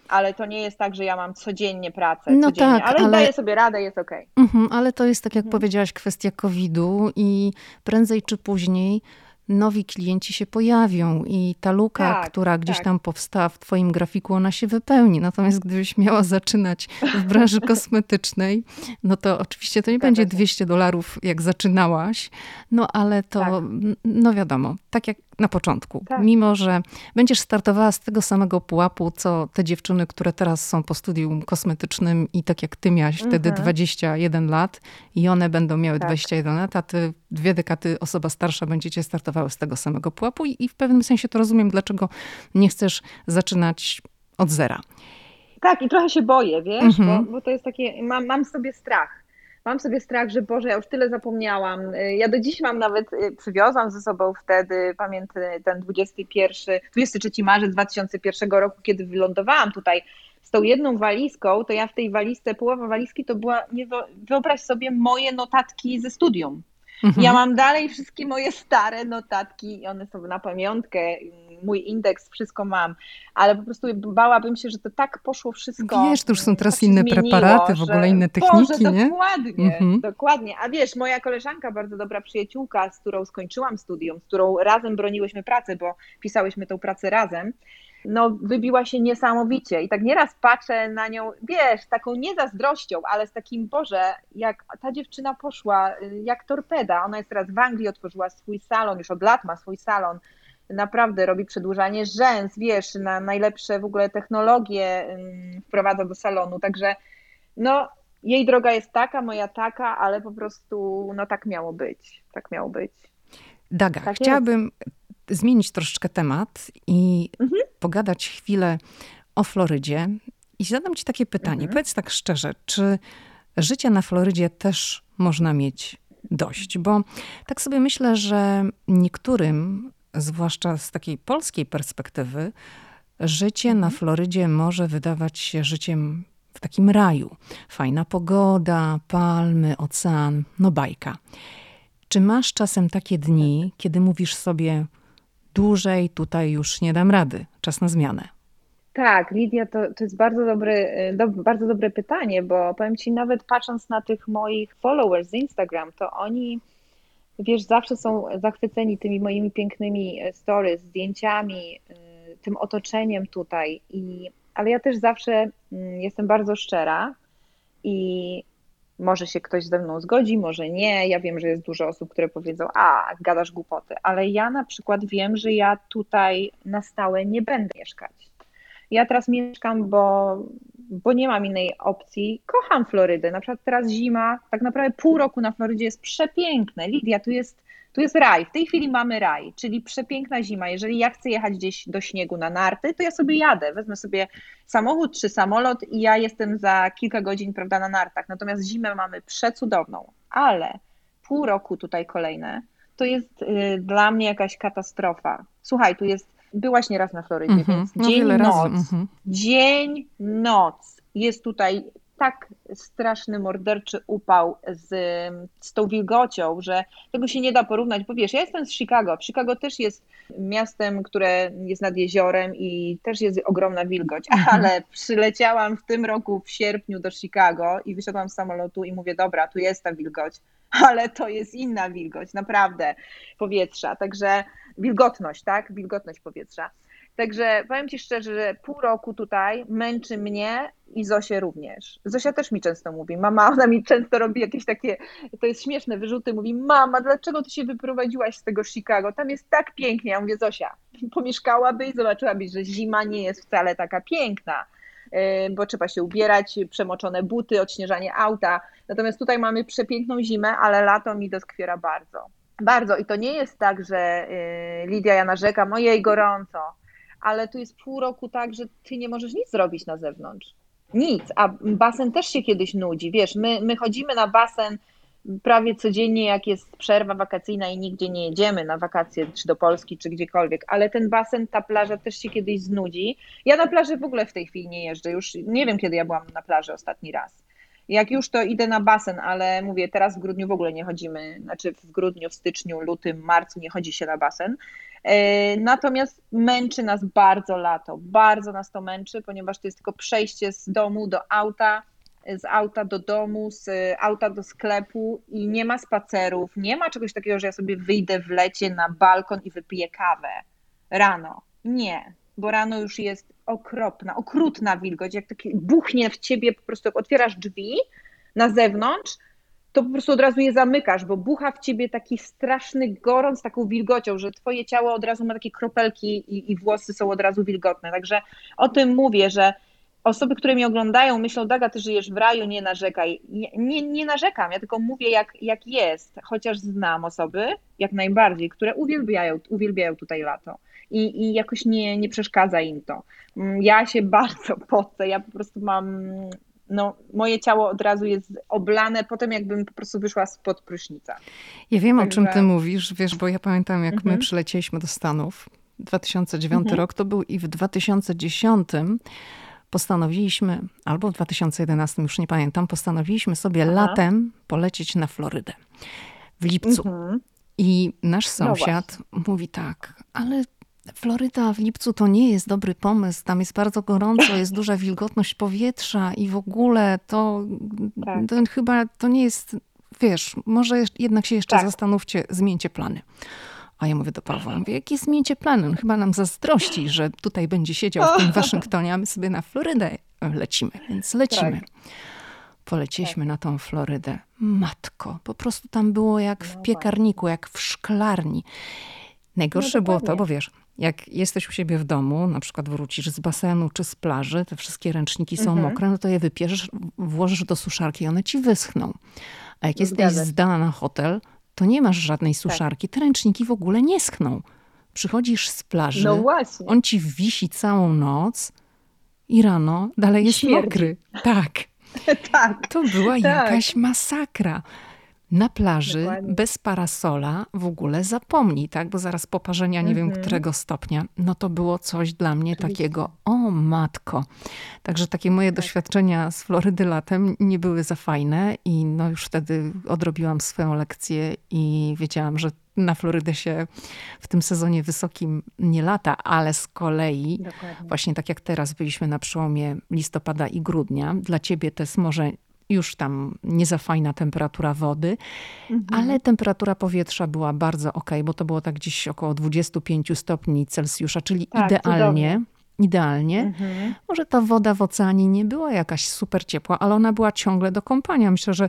Ale to nie jest tak, że ja mam codziennie pracę, no codziennie, tak, ale, ale daję sobie radę, jest okej. Okay. Mhm, ale to jest, tak jak mhm. powiedziałaś, kwestia COVID-u i prędzej czy później nowi klienci się pojawią i ta luka, tak, która gdzieś tak. tam powstała w twoim grafiku, ona się wypełni. Natomiast gdybyś miała zaczynać w branży kosmetycznej, no to oczywiście to nie będzie 200 dolarów, jak zaczynałaś, no ale to, tak. no wiadomo, tak jak na początku. Tak. Mimo, że będziesz startowała z tego samego pułapu, co te dziewczyny, które teraz są po studium kosmetycznym i tak jak ty miałaś mhm. wtedy 21 lat i one będą miały tak. 21 lat, a ty dwie dekady, osoba starsza, będziecie startowały z tego samego pułapu i, i w pewnym sensie to rozumiem, dlaczego nie chcesz zaczynać od zera. Tak, i trochę się boję, wiesz, mhm. bo, bo to jest takie, mam, mam sobie strach mam sobie strach, że Boże, ja już tyle zapomniałam. Y, ja do dziś mam nawet, y, przywiozłam ze sobą wtedy, pamiętam ten 21, 23 marzec 2001 roku, kiedy wylądowałam tutaj z tą jedną walizką, to ja w tej walizce, połowa walizki to była, nie wyobraź sobie, moje notatki ze studium. Mhm. Ja mam dalej wszystkie moje stare notatki i one są na pamiątkę, mój indeks, wszystko mam, ale po prostu bałabym się, że to tak poszło wszystko. Wiesz, to już są teraz tak inne zmieniło, preparaty, w ogóle inne techniki, Boże, nie? Dokładnie, mhm. dokładnie. A wiesz, moja koleżanka, bardzo dobra przyjaciółka, z którą skończyłam studium, z którą razem broniłyśmy pracy, bo pisałyśmy tą pracę razem, no, wybiła się niesamowicie. I tak nieraz patrzę na nią, wiesz, taką nie zazdrością, ale z takim, Boże, jak ta dziewczyna poszła, y, jak torpeda. Ona jest teraz w Anglii, otworzyła swój salon, już od lat ma swój salon. Naprawdę robi przedłużanie rzęs, wiesz, na najlepsze w ogóle technologie wprowadza do salonu. Także, no, jej droga jest taka, moja taka, ale po prostu, no, tak miało być. Tak miało być. Daga, tak chciałabym. Zmienić troszeczkę temat i mhm pogadać chwilę o Florydzie i zadam ci takie pytanie. Mhm. Powiedz tak szczerze, czy życia na Florydzie też można mieć dość? Bo tak sobie myślę, że niektórym zwłaszcza z takiej polskiej perspektywy, życie mhm. na Florydzie może wydawać się życiem w takim raju. Fajna pogoda, palmy, ocean, no bajka. Czy masz czasem takie dni, kiedy mówisz sobie, dłużej tutaj już nie dam rady, czas na zmianę? Tak, Lidia, to, to jest bardzo, dobry, do, bardzo dobre pytanie, bo powiem Ci, nawet patrząc na tych moich followers z Instagram, to oni, wiesz, zawsze są zachwyceni tymi moimi pięknymi e, stories, zdjęciami, e, tym otoczeniem tutaj. I, ale ja też zawsze mm, jestem bardzo szczera i może się ktoś ze mną zgodzi, może nie. Ja wiem, że jest dużo osób, które powiedzą, a gadasz głupoty, ale ja na przykład wiem, że ja tutaj na stałe nie będę mieszkać. Ja teraz mieszkam, bo, bo nie mam innej opcji. Kocham Florydę. Na przykład teraz zima, tak naprawdę pół roku na Florydzie jest przepiękne. Lidia, tu jest, tu jest raj. W tej chwili mamy raj, czyli przepiękna zima. Jeżeli ja chcę jechać gdzieś do śniegu na narty, to ja sobie jadę. Wezmę sobie samochód czy samolot i ja jestem za kilka godzin prawda, na nartach. Natomiast zimę mamy przecudowną, ale pół roku tutaj kolejne to jest y, dla mnie jakaś katastrofa. Słuchaj, tu jest byłaś nieraz na Florydzie, mm -hmm. więc no, dzień, noc, mm -hmm. dzień, noc jest tutaj tak straszny, morderczy upał z, z tą wilgocią, że tego się nie da porównać, bo wiesz, ja jestem z Chicago. Chicago też jest miastem, które jest nad jeziorem i też jest ogromna wilgoć, mhm. ale przyleciałam w tym roku w sierpniu do Chicago i wysiadłam z samolotu i mówię, dobra, tu jest ta wilgoć, ale to jest inna wilgoć, naprawdę, powietrza. Także wilgotność, tak? Wilgotność powietrza. Także powiem Ci szczerze, że pół roku tutaj męczy mnie i Zosię również. Zosia też mi często mówi, mama, ona mi często robi jakieś takie, to jest śmieszne, wyrzuty, mówi, mama, dlaczego Ty się wyprowadziłaś z tego Chicago? Tam jest tak pięknie. Ja mówię, Zosia, pomieszkałabyś, zobaczyłabyś, że zima nie jest wcale taka piękna yy, bo trzeba się ubierać, przemoczone buty, odśnieżanie auta. Natomiast tutaj mamy przepiękną zimę, ale lato mi doskwiera bardzo. Bardzo. I to nie jest tak, że yy, Lidia, ja narzekam, ojej, gorąco, ale tu jest pół roku tak, że ty nie możesz nic zrobić na zewnątrz. Nic. A basen też się kiedyś nudzi. Wiesz, my, my chodzimy na basen prawie codziennie, jak jest przerwa wakacyjna i nigdzie nie jedziemy na wakacje, czy do Polski, czy gdziekolwiek, ale ten basen, ta plaża też się kiedyś znudzi. Ja na plaży w ogóle w tej chwili nie jeżdżę, już nie wiem, kiedy ja byłam na plaży ostatni raz. Jak już to idę na basen, ale mówię, teraz w grudniu w ogóle nie chodzimy, znaczy w grudniu, w styczniu, lutym, marcu nie chodzi się na basen. E, natomiast męczy nas bardzo lato, bardzo nas to męczy, ponieważ to jest tylko przejście z domu do auta, z auta do domu, z auta do sklepu i nie ma spacerów, nie ma czegoś takiego, że ja sobie wyjdę w lecie na balkon i wypiję kawę. Rano. Nie, bo rano już jest okropna, okrutna wilgoć, jak taki buchnie w ciebie, po prostu jak otwierasz drzwi na zewnątrz, to po prostu od razu je zamykasz, bo bucha w ciebie taki straszny gorąc, taką wilgocią, że twoje ciało od razu ma takie kropelki i, i włosy są od razu wilgotne. Także o tym mówię, że osoby, które mnie oglądają, myślą, Daga, ty żyjesz w raju, nie narzekaj. Nie, nie, nie, narzekam, ja tylko mówię, jak, jak jest, chociaż znam osoby, jak najbardziej, które uwielbiają, uwielbiają tutaj lato i, i jakoś nie, nie przeszkadza im to. Mm, ja się bardzo pocę, ja po prostu mam, no, moje ciało od razu jest oblane potem jakbym po prostu wyszła spod prysznica. Ja wiem, Także... o czym ty mówisz, wiesz, bo ja pamiętam, jak mhm. my przylecieliśmy do Stanów, 2009 mhm. rok to był i w 2010 postanowiliśmy, albo w 2011, już nie pamiętam, postanowiliśmy sobie Aha. latem polecieć na Florydę w lipcu. Mhm. I nasz no sąsiad no mówi tak, ale Floryda w lipcu to nie jest dobry pomysł. Tam jest bardzo gorąco, jest duża wilgotność powietrza i w ogóle to, tak. to chyba to nie jest, wiesz, może jednak się jeszcze tak. zastanówcie, zmieńcie plany. A ja mówię do Pawła, mówię, jakie zmieńcie plany? On chyba nam zazdrości, że tutaj będzie siedział w tym Waszyngtonie, a my sobie na Florydę lecimy, więc lecimy. Tak. Poleciliśmy tak. na tą Florydę. Matko, po prostu tam było jak w no piekarniku, jak w szklarni. Najgorsze no było to, bo wiesz, jak jesteś u siebie w domu, na przykład wrócisz z basenu czy z plaży, te wszystkie ręczniki są mhm. mokre, no to je wypierzesz, włożysz do suszarki i one ci wyschną. A jak jesteś zdana na hotel, to nie masz żadnej tak. suszarki, te ręczniki w ogóle nie schną. Przychodzisz z plaży, no on ci wisi całą noc i rano dalej jest Śmierdzi. mokry. Tak. tak. To była tak. jakaś masakra. Na plaży Dokładnie. bez parasola w ogóle zapomnij, tak? Bo zaraz poparzenia nie wiem mhm. którego stopnia. No to było coś dla mnie Oczywiście. takiego, o matko. Także takie moje tak. doświadczenia z Florydy latem nie były za fajne i no już wtedy odrobiłam swoją lekcję i wiedziałam, że na Florydę się w tym sezonie wysokim nie lata, ale z kolei Dokładnie. właśnie tak jak teraz byliśmy na przełomie listopada i grudnia, dla ciebie to jest może już tam nie za fajna temperatura wody, mhm. ale temperatura powietrza była bardzo ok, bo to było tak gdzieś około 25 stopni Celsjusza, czyli tak, idealnie. Cudownie. Idealnie. Mhm. Może ta woda w oceanie nie była jakaś super ciepła, ale ona była ciągle do kąpania. Myślę, że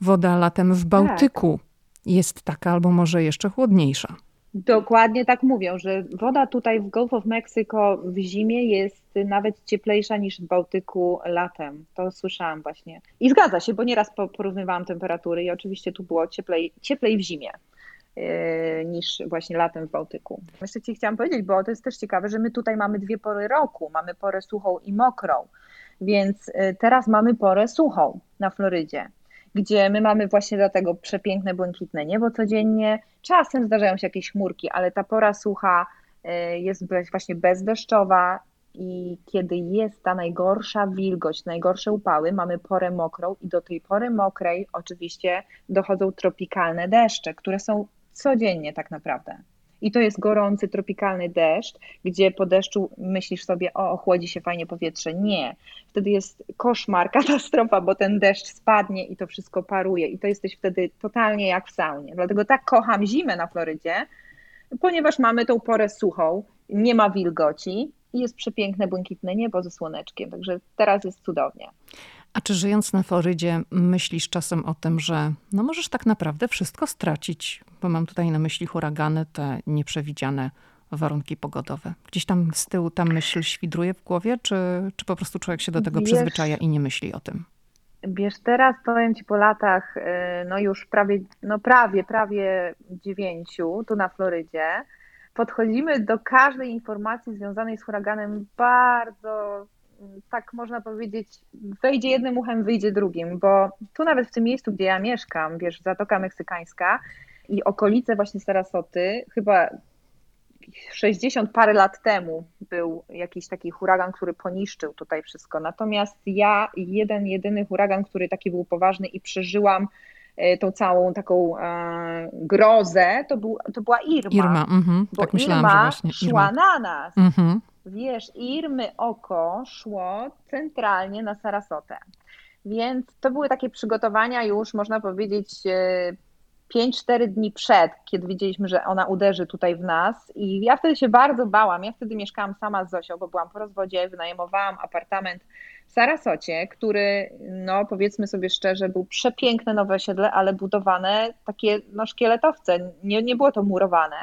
woda latem w Bałtyku tak. jest taka, albo może jeszcze chłodniejsza. Dokładnie tak mówią, że woda tutaj w Gulf of Mexico w zimie jest nawet cieplejsza niż w Bałtyku latem. To słyszałam właśnie. I zgadza się, bo nieraz porównywałam temperatury i oczywiście tu było cieplej, cieplej w zimie yy, niż właśnie latem w Bałtyku. Jeszcze Ci chciałam powiedzieć, bo to jest też ciekawe, że my tutaj mamy dwie pory roku. Mamy porę suchą i mokrą, więc yy, teraz mamy porę suchą na Florydzie gdzie my mamy właśnie dlatego przepiękne, błękitne niebo codziennie. Czasem zdarzają się jakieś chmurki, ale ta pora sucha y, jest właśnie bezdeszczowa i kiedy jest ta najgorsza wilgoć, najgorsze upały, mamy porę mokrą i do tej pory mokrej oczywiście dochodzą tropikalne deszcze, które są codziennie tak naprawdę i to jest gorący, tropikalny deszcz, gdzie po deszczu myślisz sobie, o, ochłodzi się fajnie powietrze. Nie. Wtedy jest koszmar, katastrofa, bo ten deszcz spadnie i to wszystko paruje i to jesteś wtedy totalnie jak w saunie. Dlatego tak kocham zimę na Florydzie, ponieważ mamy tą porę suchą, nie ma wilgoci i jest przepiękne, błękitne niebo ze słoneczkiem, także teraz jest cudownie. A czy żyjąc na Florydzie myślisz czasem o tym, że no możesz tak naprawdę wszystko stracić? Bo mam tutaj na myśli huragany, te nieprzewidziane warunki pogodowe. Gdzieś tam z tyłu ta myśl świdruje w głowie, czy, czy po prostu człowiek się do tego wiesz, przyzwyczaja i nie myśli o tym? Wiesz, teraz powiem ci po latach, y, no już prawie, no prawie, prawie dziewięciu tu na Florydzie, podchodzimy do każdej informacji związanej z huraganem bardzo tak można powiedzieć, wejdzie jednym uchem, wyjdzie drugim, bo tu nawet w tym miejscu, gdzie ja mieszkam, wiesz, Zatoka Meksykańska i okolice właśnie Sarasoty, chyba 60 parę lat temu był jakiś taki huragan, który poniszczył tutaj wszystko. Natomiast ja jeden, jedyny huragan, który taki był poważny i przeżyłam e, tą całą taką e, grozę, to, był, to była Irma. Irma, mm-hmm, bo tak myślałam, Irma że właśnie. szła Irma. na nas. Mm-hmm wiesz, Irmy oko szło centralnie na Sarasotę. Więc to były takie przygotowania już, można powiedzieć, 5-4 e, dni przed, kiedy wiedzieliśmy, że ona uderzy tutaj w nas. I ja wtedy się bardzo bałam. Ja wtedy mieszkałam sama z Zosią, bo byłam po rozwodzie, wynajmowałam apartament w Sarasocie, który, no powiedzmy sobie szczerze, był przepiękne nowe osiedle, ale budowane takie no, szkieletowce. Nie, nie było to murowane.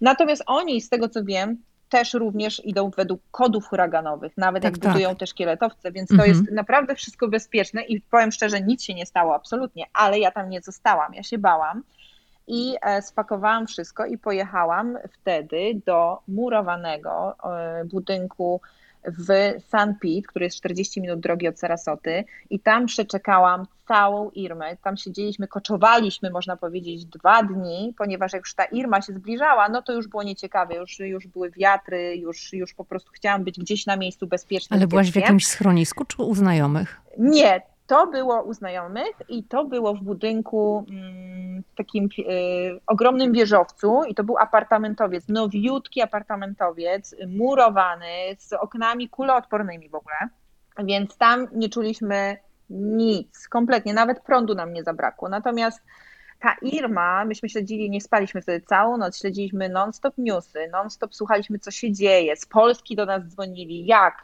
Natomiast oni, z tego co wiem, też również idą według kodów huraganowych, nawet tak, jak tak. budują te szkieletowce, więc mhm. to jest naprawdę wszystko bezpieczne i powiem szczerze, nic się nie stało absolutnie, ale ja tam nie zostałam, ja się bałam i e, spakowałam wszystko i pojechałam wtedy do murowanego e, budynku w San Pete, który jest 40 minut drogi od Sarasoty i tam przeczekałam całą Irmę. Tam siedzieliśmy, koczowaliśmy, można powiedzieć, dwa dni, ponieważ jak już ta Irma się zbliżała, no to już było nieciekawe, już, już były wiatry, już, już po prostu chciałam być gdzieś na miejscu bezpiecznym. Ale byłaś w jakimś schronisku czy u znajomych? Nie, to było u znajomych i to było w budynku mm, takim y, ogromnym wieżowcu i to był apartamentowiec, nowiutki apartamentowiec, murowany, z oknami kuloodpornymi w ogóle, więc tam nie czuliśmy nic, kompletnie, nawet prądu nam nie zabrakło. Natomiast ta Irma, myśmy śledzili, nie spaliśmy wtedy całą noc, śledziliśmy non-stop newsy, non-stop słuchaliśmy, co się dzieje, z Polski do nas dzwonili, jak,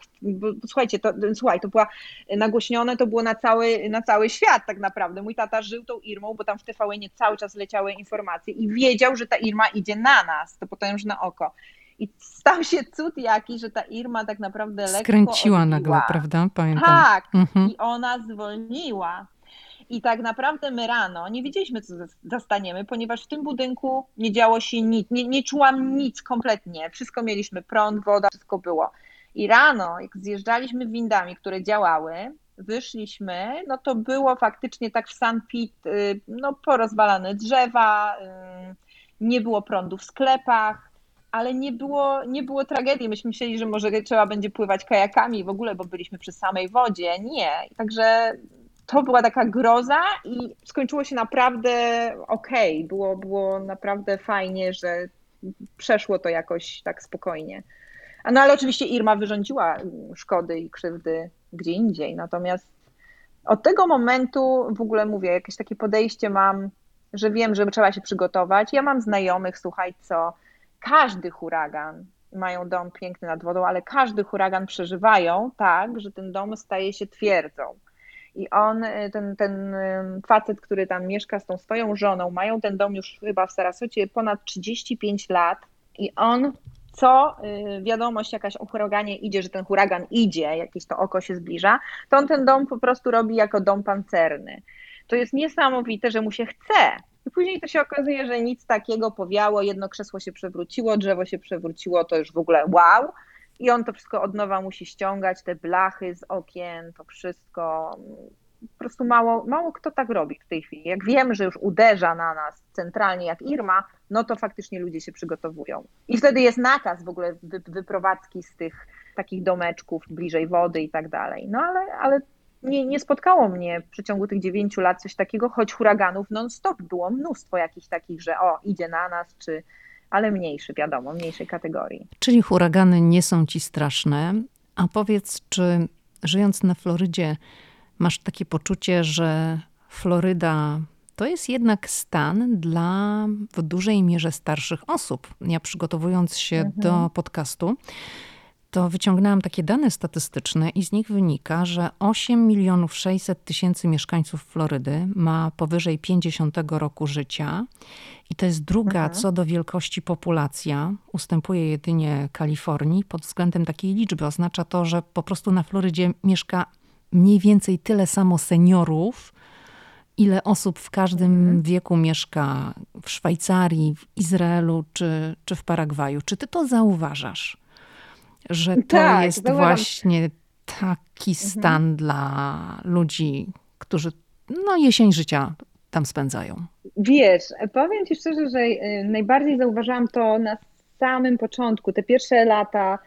słuchajcie, to, słuchaj, to była nagłośnione, to było na cały, na cały świat tak naprawdę. Mój tata żył tą Irmą, bo tam w tvn cały czas leciały informacje i wiedział, że ta Irma idzie na nas, to potężne oko. I stał się cud jaki, że ta Irma tak naprawdę lekko Skręciła odbiła. nagle, prawda? Pamiętam. Tak, mhm. i ona zwolniła. I tak naprawdę my rano nie wiedzieliśmy, co zastaniemy, ponieważ w tym budynku nie działo się nic, nie, nie czułam nic kompletnie. Wszystko mieliśmy, prąd, woda, wszystko było. I rano, jak zjeżdżaliśmy windami, które działały, wyszliśmy, no to było faktycznie tak w San Pit, y, no porozwalane drzewa, y, nie było prądu w sklepach, ale nie było, nie było tragedii. Myśmy myśleli, że może trzeba będzie pływać kajakami w ogóle, bo byliśmy przy samej wodzie. Nie. Także to była taka groza i skończyło się naprawdę okej. Okay. Było, było naprawdę fajnie, że przeszło to jakoś tak spokojnie. No ale oczywiście Irma wyrządziła szkody i krzywdy gdzie indziej. Natomiast od tego momentu w ogóle mówię, jakieś takie podejście mam, że wiem, że trzeba się przygotować. Ja mam znajomych, słuchaj, co każdy huragan, mają dom piękny nad wodą, ale każdy huragan przeżywają tak, że ten dom staje się twierdzą. I on, ten, ten facet, który tam mieszka z tą swoją żoną, mają ten dom już chyba w Sarasocie ponad 35 lat i on co y, wiadomość jakaś o huraganie idzie, że ten huragan idzie, jakieś to oko się zbliża, to on ten dom po prostu robi jako dom pancerny. To jest niesamowite, że mu się chce. I później to się okazuje, że nic takiego powiało, jedno krzesło się przewróciło, drzewo się przewróciło, to już w ogóle wow. I on to wszystko od nowa musi ściągać, te blachy z okien, to wszystko po prostu mało, mało kto tak robi w tej chwili. Jak wiemy, że już uderza na nas centralnie jak Irma, no to faktycznie ludzie się przygotowują. I wtedy jest nakaz w ogóle wyprowadzki z tych takich domeczków bliżej wody i tak dalej. No ale, ale nie, nie spotkało mnie w przeciągu tych dziewięciu lat coś takiego, choć huraganów non-stop było mnóstwo jakichś takich, że o, idzie na nas, czy ale mniejszy, wiadomo, mniejszej kategorii. Czyli huragany nie są ci straszne. A powiedz, czy żyjąc na Florydzie, masz takie poczucie, że Floryda to jest jednak stan dla w dużej mierze starszych osób. Ja przygotowując się mhm. do podcastu, to wyciągnęłam takie dane statystyczne i z nich wynika, że 8 milionów 600 tysięcy mieszkańców Florydy ma powyżej 50 roku życia i to jest druga mhm. co do wielkości populacja, ustępuje jedynie Kalifornii pod względem takiej liczby. Oznacza to, że po prostu na Florydzie mieszka mniej więcej tyle samo seniorów, ile osób w każdym mhm. wieku mieszka w Szwajcarii, w Izraelu czy, czy w Paragwaju. Czy ty to zauważasz? Że to tak, jest właśnie taki mhm. stan mhm. dla ludzi, którzy no, jesień życia tam spędzają. Wiesz, powiem ci szczerze, że y, najbardziej zauważałam to na samym początku, te pierwsze lata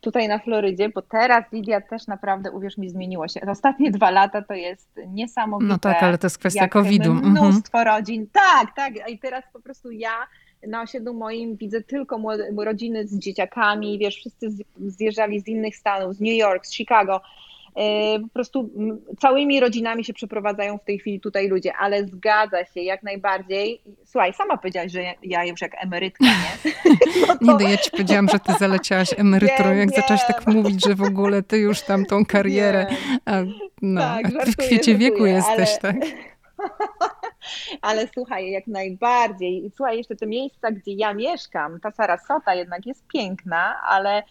tutaj na Florydzie, bo teraz Lidia też naprawdę, uwierz mi, zmieniło się. Ostatnie dwa lata to jest niesamowite. No tak, ale to jest kwestia COVID-u. Mhm. Mnóstwo mhm. rodzin. Tak, tak. I teraz po prostu ja na osiedlu moim widzę tylko rodziny z dzieciakami, wiesz, wszyscy zjeżdżali z innych stanów, z New York, z Chicago. E, po prostu całymi rodzinami się przeprowadzają w tej chwili tutaj ludzie, ale zgadza się jak najbardziej. Słuchaj, sama powiedziałaś, że ja już jak emerytka, nie? No to... Nie, no ja ci powiedziałam, że ty zaleciałaś emeryturą, jak zaczęłaś tak mówić, że w ogóle ty już tam tą karierę, a, no, tak, a ty w kwiecie żartuję, wieku jesteś, ale... tak? Ale słuchaj, jak najbardziej. Słuchaj, jeszcze te miejsca, gdzie ja mieszkam, ta Sarasota jednak jest piękna, ale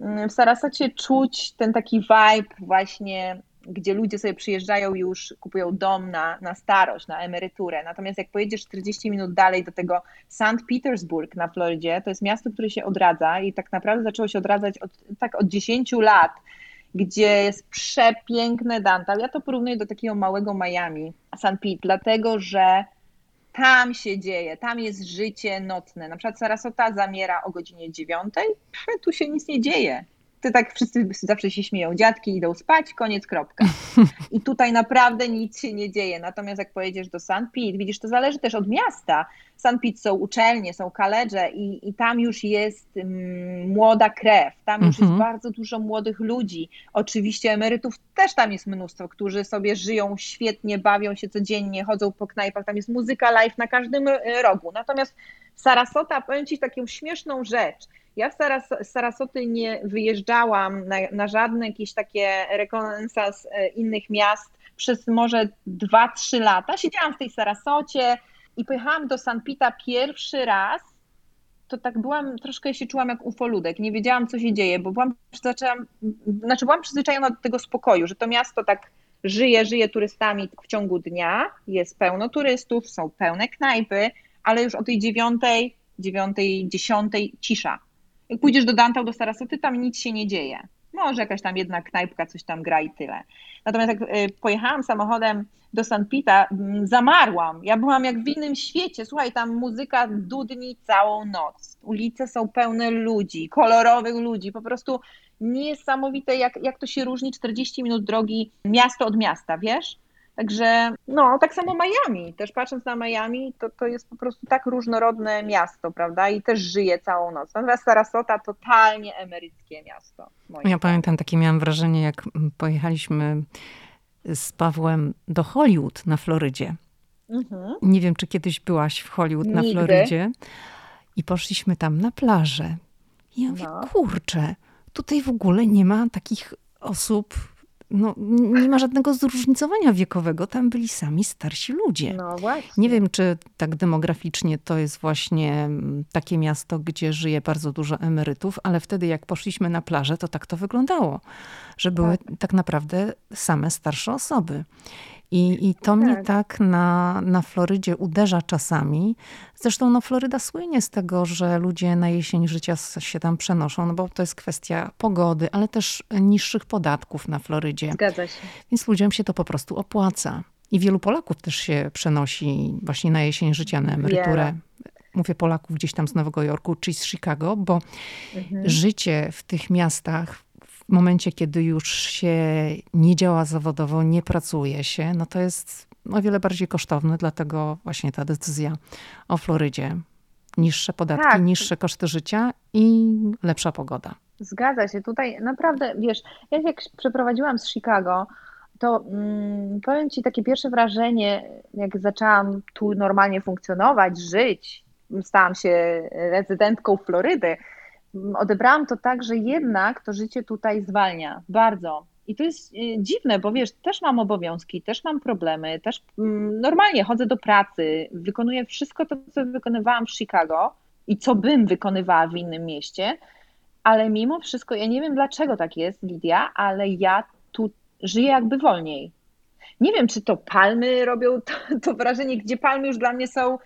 Mm, w Sarasocie czuć ten taki vibe właśnie, gdzie ludzie sobie przyjeżdżają już, kupują dom na, na starość, na emeryturę. Natomiast jak pojedziesz 40 minut dalej do tego St. Petersburg na Florydzie, to jest miasto, które się odradza i tak naprawdę zaczęło się odradzać od, tak od 10 lat, gdzie jest przepiękne downtown. Ja to porównuję do takiego małego Miami, St. Pete, dlatego że tam się dzieje, tam jest życie nocne. Na przykład Sarasota zamiera o godzinie dziewiątej, tu się nic nie dzieje. Ty tak wszyscy zawsze się śmieją, dziadki idą spać, koniec, kropka. I tutaj naprawdę nic się nie dzieje. Natomiast jak pojedziesz do St. Pete, widzisz, to zależy też od miasta. St. Pete są uczelnie, są kaledże i, i tam już jest mm, młoda krew, tam już jest mhm. bardzo dużo młodych ludzi. Oczywiście emerytów też tam jest mnóstwo, którzy sobie żyją świetnie, bawią się codziennie, chodzą po knajpach, tam jest muzyka live na każdym e, rogu. Natomiast Sarasota, powiem Ci taką śmieszną rzecz, ja z, Saras Sarasoty nie wyjeżdżałam na, na żadne jakieś takie rekonesans e, innych miast przez może 2-3 lata. Siedziałam w tej Sarasocie i pojechałam do Sanpita pierwszy raz. To tak byłam, troszkę się czułam jak ufoludek. Nie wiedziałam, co się dzieje, bo byłam, zaczęłam, znaczy byłam przyzwyczajona do tego spokoju, że to miasto tak żyje, żyje turystami w ciągu dnia, jest pełno turystów, są pełne knajpy, ale już o tej dziewiątej, dziewiątej, dziesiątej cisza. Pójdziesz do Dantał, do Sarasoty, tam nic się nie dzieje. może jakaś tam jedna knajpka coś tam gra i tyle. Natomiast jak y, pojechałam samochodem do St. Pita, mm, zamarłam. Ja byłam jak w innym świecie. Słuchaj, tam muzyka dudni całą noc. Ulice są pełne ludzi, kolorowych ludzi. Po prostu niesamowite, jak, jak to się różni 40 minut drogi miasto od miasta, wiesz? Także no, tak samo Miami. Też patrząc na Miami, to, to jest po prostu tak różnorodne miasto, prawda? I też żyje całą noc. Natomiast Sarasota totalnie emeryckie miasto. Ja pamiętam takie miałam wrażenie, jak pojechaliśmy z Pawłem do Hollywood na Florydzie. Mhm. Nie wiem, czy kiedyś byłaś w Hollywood Nigdy. na Florydzie. I poszliśmy tam na plażę. I ja mówię, no. kurczę, tutaj w ogóle nie ma takich osób no, nie ma żadnego zróżnicowania wiekowego. Tam byli sami starsi ludzie. No właśnie. Nie wiem, czy tak demograficznie to jest właśnie mm, takie miasto, gdzie żyje bardzo dużo emerytów, ale wtedy jak poszliśmy na plażę, to tak to wyglądało, że były tak, tak naprawdę same starsze osoby. I, i to tak. mnie tak na, na Florydzie uderza czasami. Zresztą no, Floryda słynie z tego, że ludzie na jesień życia się tam przenoszą, no bo to jest kwestia pogody, ale też niższych podatków na Florydzie. Zgadza się. Więc ludziom się to po prostu opłaca. I wielu Polaków też się przenosi właśnie na jesień życia na emeryturę. Mówię Polaków gdzieś tam z Nowego Jorku czy z Chicago, bo mhm. życie w tych miastach w momencie, kiedy już się nie działa zawodowo, nie pracuje się, no to jest o wiele bardziej kosztowne, dlatego właśnie ta decyzja o Florydzie. Niższe podatki, tak. niższe koszty życia i lepsza pogoda. Zgadza się. Tutaj naprawdę, wiesz, ja jak przeprowadziłam z Chicago, to mm, powiem Ci takie pierwsze wrażenie, jak zaczęłam tu normalnie funkcjonować, żyć, stałam się rezydentką Florydy, odebrałam to tak, że jednak to życie tutaj zwalnia bardzo. I to jest y, dziwne, bo wiesz, też mam obowiązki, też mam problemy, też mm, normalnie chodzę do pracy, wykonuję wszystko to, co wykonywałam w Chicago i co bym wykonywała w innym mieście, ale mimo wszystko, ja nie wiem dlaczego tak jest, Lidia, ale ja tu żyję jakby wolniej. Nie wiem, czy to palmy robią to, to wrażenie, gdzie palmy już dla mnie są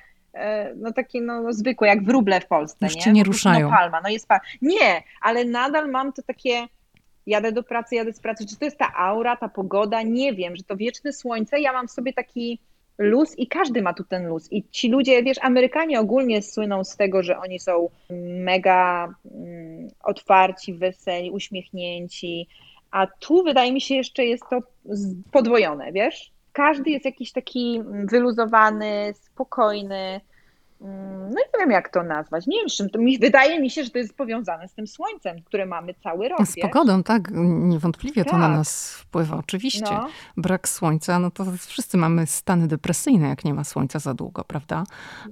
no takie no, no zwykłe, jak wróble w Polsce. Już nie? nie ruszają. No palma, no jest palma. Nie, ale nadal mam to takie, jadę do pracy, jadę z pracy, czy to jest ta aura, ta pogoda, nie wiem, że to wieczne słońce, ja mam sobie taki luz i każdy ma tu ten luz. I ci ludzie, wiesz, Amerykanie ogólnie słyną z tego, że oni są mega mm, otwarci, weseli, uśmiechnięci, a tu wydaje mi się jeszcze jest to podwojone, wiesz? Każdy jest jakiś taki wyluzowany, spokojny. Mm, no i nie wiem, jak to nazwać. Nie wiem, czym to mi wydaje mi się, że to jest powiązane z tym słońcem, które mamy cały rok. Z pogodą, tak. Niewątpliwie tak. to na tak. nas wpływa, oczywiście. No. Brak słońca, no to wszyscy mamy stany depresyjne, jak nie ma słońca za długo, prawda?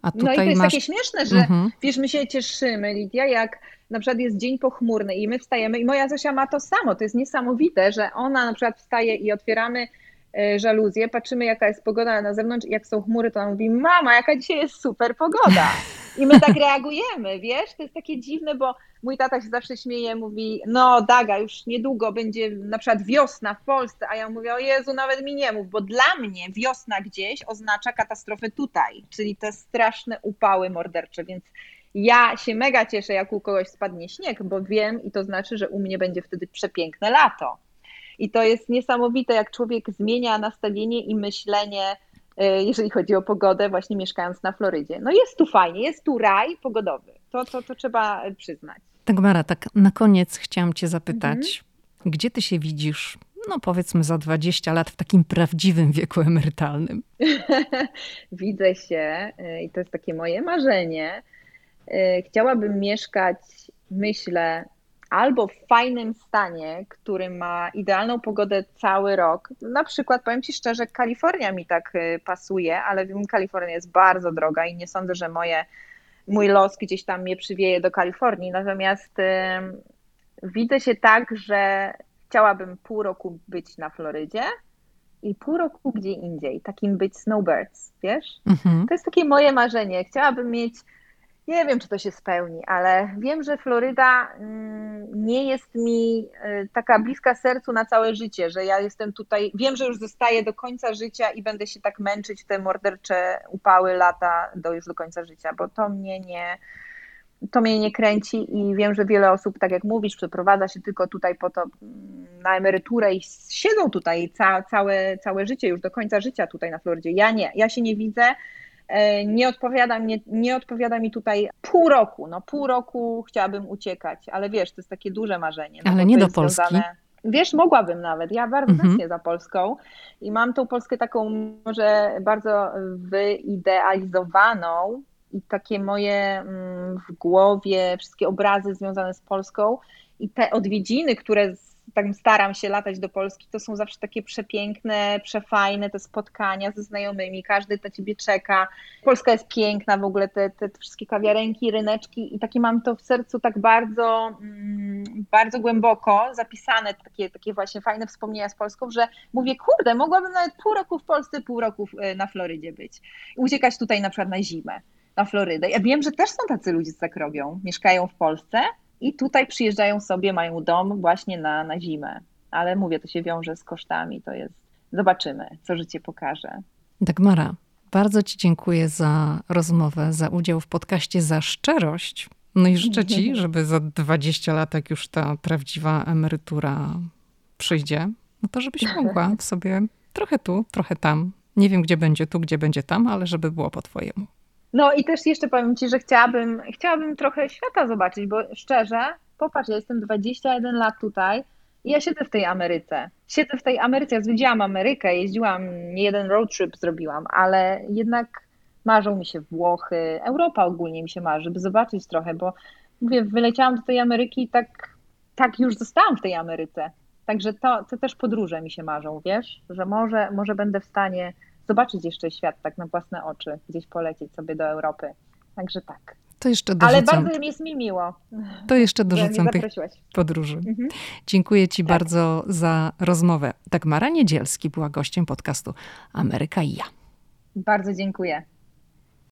A tutaj no i to jest masz... takie śmieszne, że mhm. wiesz, my się cieszymy, Lidia, jak na przykład jest dzień pochmurny i my wstajemy i moja Zosia ma to samo. To jest niesamowite, że ona na przykład wstaje i otwieramy żaluzję, patrzymy jaka jest pogoda na zewnątrz, jak są chmury, to ona mówi, mama, jaka dzisiaj jest super pogoda. I my tak reagujemy, wiesz, to jest takie dziwne, bo mój tata się zawsze śmieje, mówi, no Daga, już niedługo będzie na przykład wiosna w Polsce, a ja mówię, o Jezu, nawet mi nie mów, bo dla mnie wiosna gdzieś oznacza katastrofę tutaj, czyli te straszne upały mordercze, więc ja się mega cieszę, jak u kogoś spadnie śnieg, bo wiem i to znaczy, że u mnie będzie wtedy przepiękne lato. I to jest niesamowite, jak człowiek zmienia nastawienie i myślenie, e, jeżeli chodzi o pogodę, właśnie mieszkając na Florydzie. No jest tu fajnie, jest tu raj pogodowy. To, to, to trzeba przyznać. Tak, Mara, tak na koniec chciałam Cię zapytać, mhm. gdzie Ty się widzisz no powiedzmy za 20 lat w takim prawdziwym wieku emerytalnym? Widzę się e, i to jest takie moje marzenie. E, chciałabym mieszkać, myślę, albo w fajnym stanie, który ma idealną pogodę cały rok. Na przykład, powiem Ci szczerze, Kalifornia mi tak y, pasuje, ale wiem, Kalifornia jest bardzo droga i nie sądzę, że moje, mój los gdzieś tam mnie przywieje do Kalifornii. Natomiast y, widzę się tak, że chciałabym pół roku być na Florydzie i pół roku gdzie indziej, takim być snowbirds, wiesz? Mhm. To jest takie moje marzenie. Chciałabym mieć nie wiem, czy to się spełni, ale wiem, że Floryda mm, nie jest mi y, taka bliska sercu na całe życie, że ja jestem tutaj, wiem, że już zostaję do końca życia i będę się tak męczyć w te mordercze upały lata do już do końca życia, bo to mnie nie, to mnie nie kręci i wiem, że wiele osób, tak jak mówisz, przeprowadza się tylko tutaj po to mm, na emeryturę i siedzą tutaj ca, całe, całe życie, już do końca życia tutaj na Florydzie. Ja nie, ja się nie widzę. E, nie odpowiada, mi, nie odpowiada mi tutaj pół roku. No pół roku chciałabym uciekać, ale wiesz, to jest takie duże marzenie. No ale nie do Polski. Związane... Wiesz, mogłabym nawet. Ja bardzo mhm. za Polską i mam tą Polskę taką może bardzo wyidealizowaną, i takie moje mm, w głowie, wszystkie obrazy związane z Polską i te odwiedziny, które tak staram się latać do Polski, to są zawsze takie przepiękne, przefajne te spotkania ze znajomymi, każdy na ciebie czeka. Polska jest piękna w ogóle, te, te wszystkie kawiarenki, ryneczki i takie mam to w sercu tak bardzo, mm, bardzo głęboko zapisane, takie, takie właśnie fajne wspomnienia z Polską, że mówię, kurde, mogłabym nawet pół roku w Polsce, pół roku y, na Florydzie być. Uciekać tutaj na przykład na zimę na Florydę. Ja wiem, że też są tacy ludzie, co tak robią. Mieszkają w Polsce i tutaj przyjeżdżają sobie, mają dom właśnie na, na zimę. Ale mówię, to się wiąże z kosztami, to jest... Zobaczymy, co życie pokaże. Dagmara, bardzo Ci dziękuję za rozmowę, za udział w podcaście, za szczerość. No i życzę Ci, żeby za 20 lat, jak już ta prawdziwa emerytura przyjdzie, no to żebyś mogła w sobie trochę tu, trochę tam. Nie wiem, gdzie będzie tu, gdzie będzie tam, ale żeby było po Twojemu. No i też jeszcze powiem Ci, że chciałabym, chciałabym trochę świata zobaczyć, bo szczerze, popatrz, ja jestem 21 lat tutaj i ja siedzę w tej Ameryce. Siedzę w tej Ameryce, ja zwiedziłam Amerykę, jeździłam, nie jeden road trip zrobiłam, ale jednak marzą mi się Włochy, Europa ogólnie mi się marzy, żeby zobaczyć trochę, bo mówię, wyleciałam do tej Ameryki i tak, tak już zostałam w tej Ameryce. Także to, to też podróże mi się marzą, wiesz, że może, może będę w stanie zobaczyć jeszcze świat tak na własne oczy, gdzieś polecieć sobie do Europy. Także tak. To jeszcze dorzucam. Ale bardzo jest mi miło. To jeszcze dorzucam tych podróży. Mhm. Dziękuję Ci tak. bardzo za rozmowę. Dagmara Niedzielski była gościem podcastu Ameryka i ja. Bardzo dziękuję.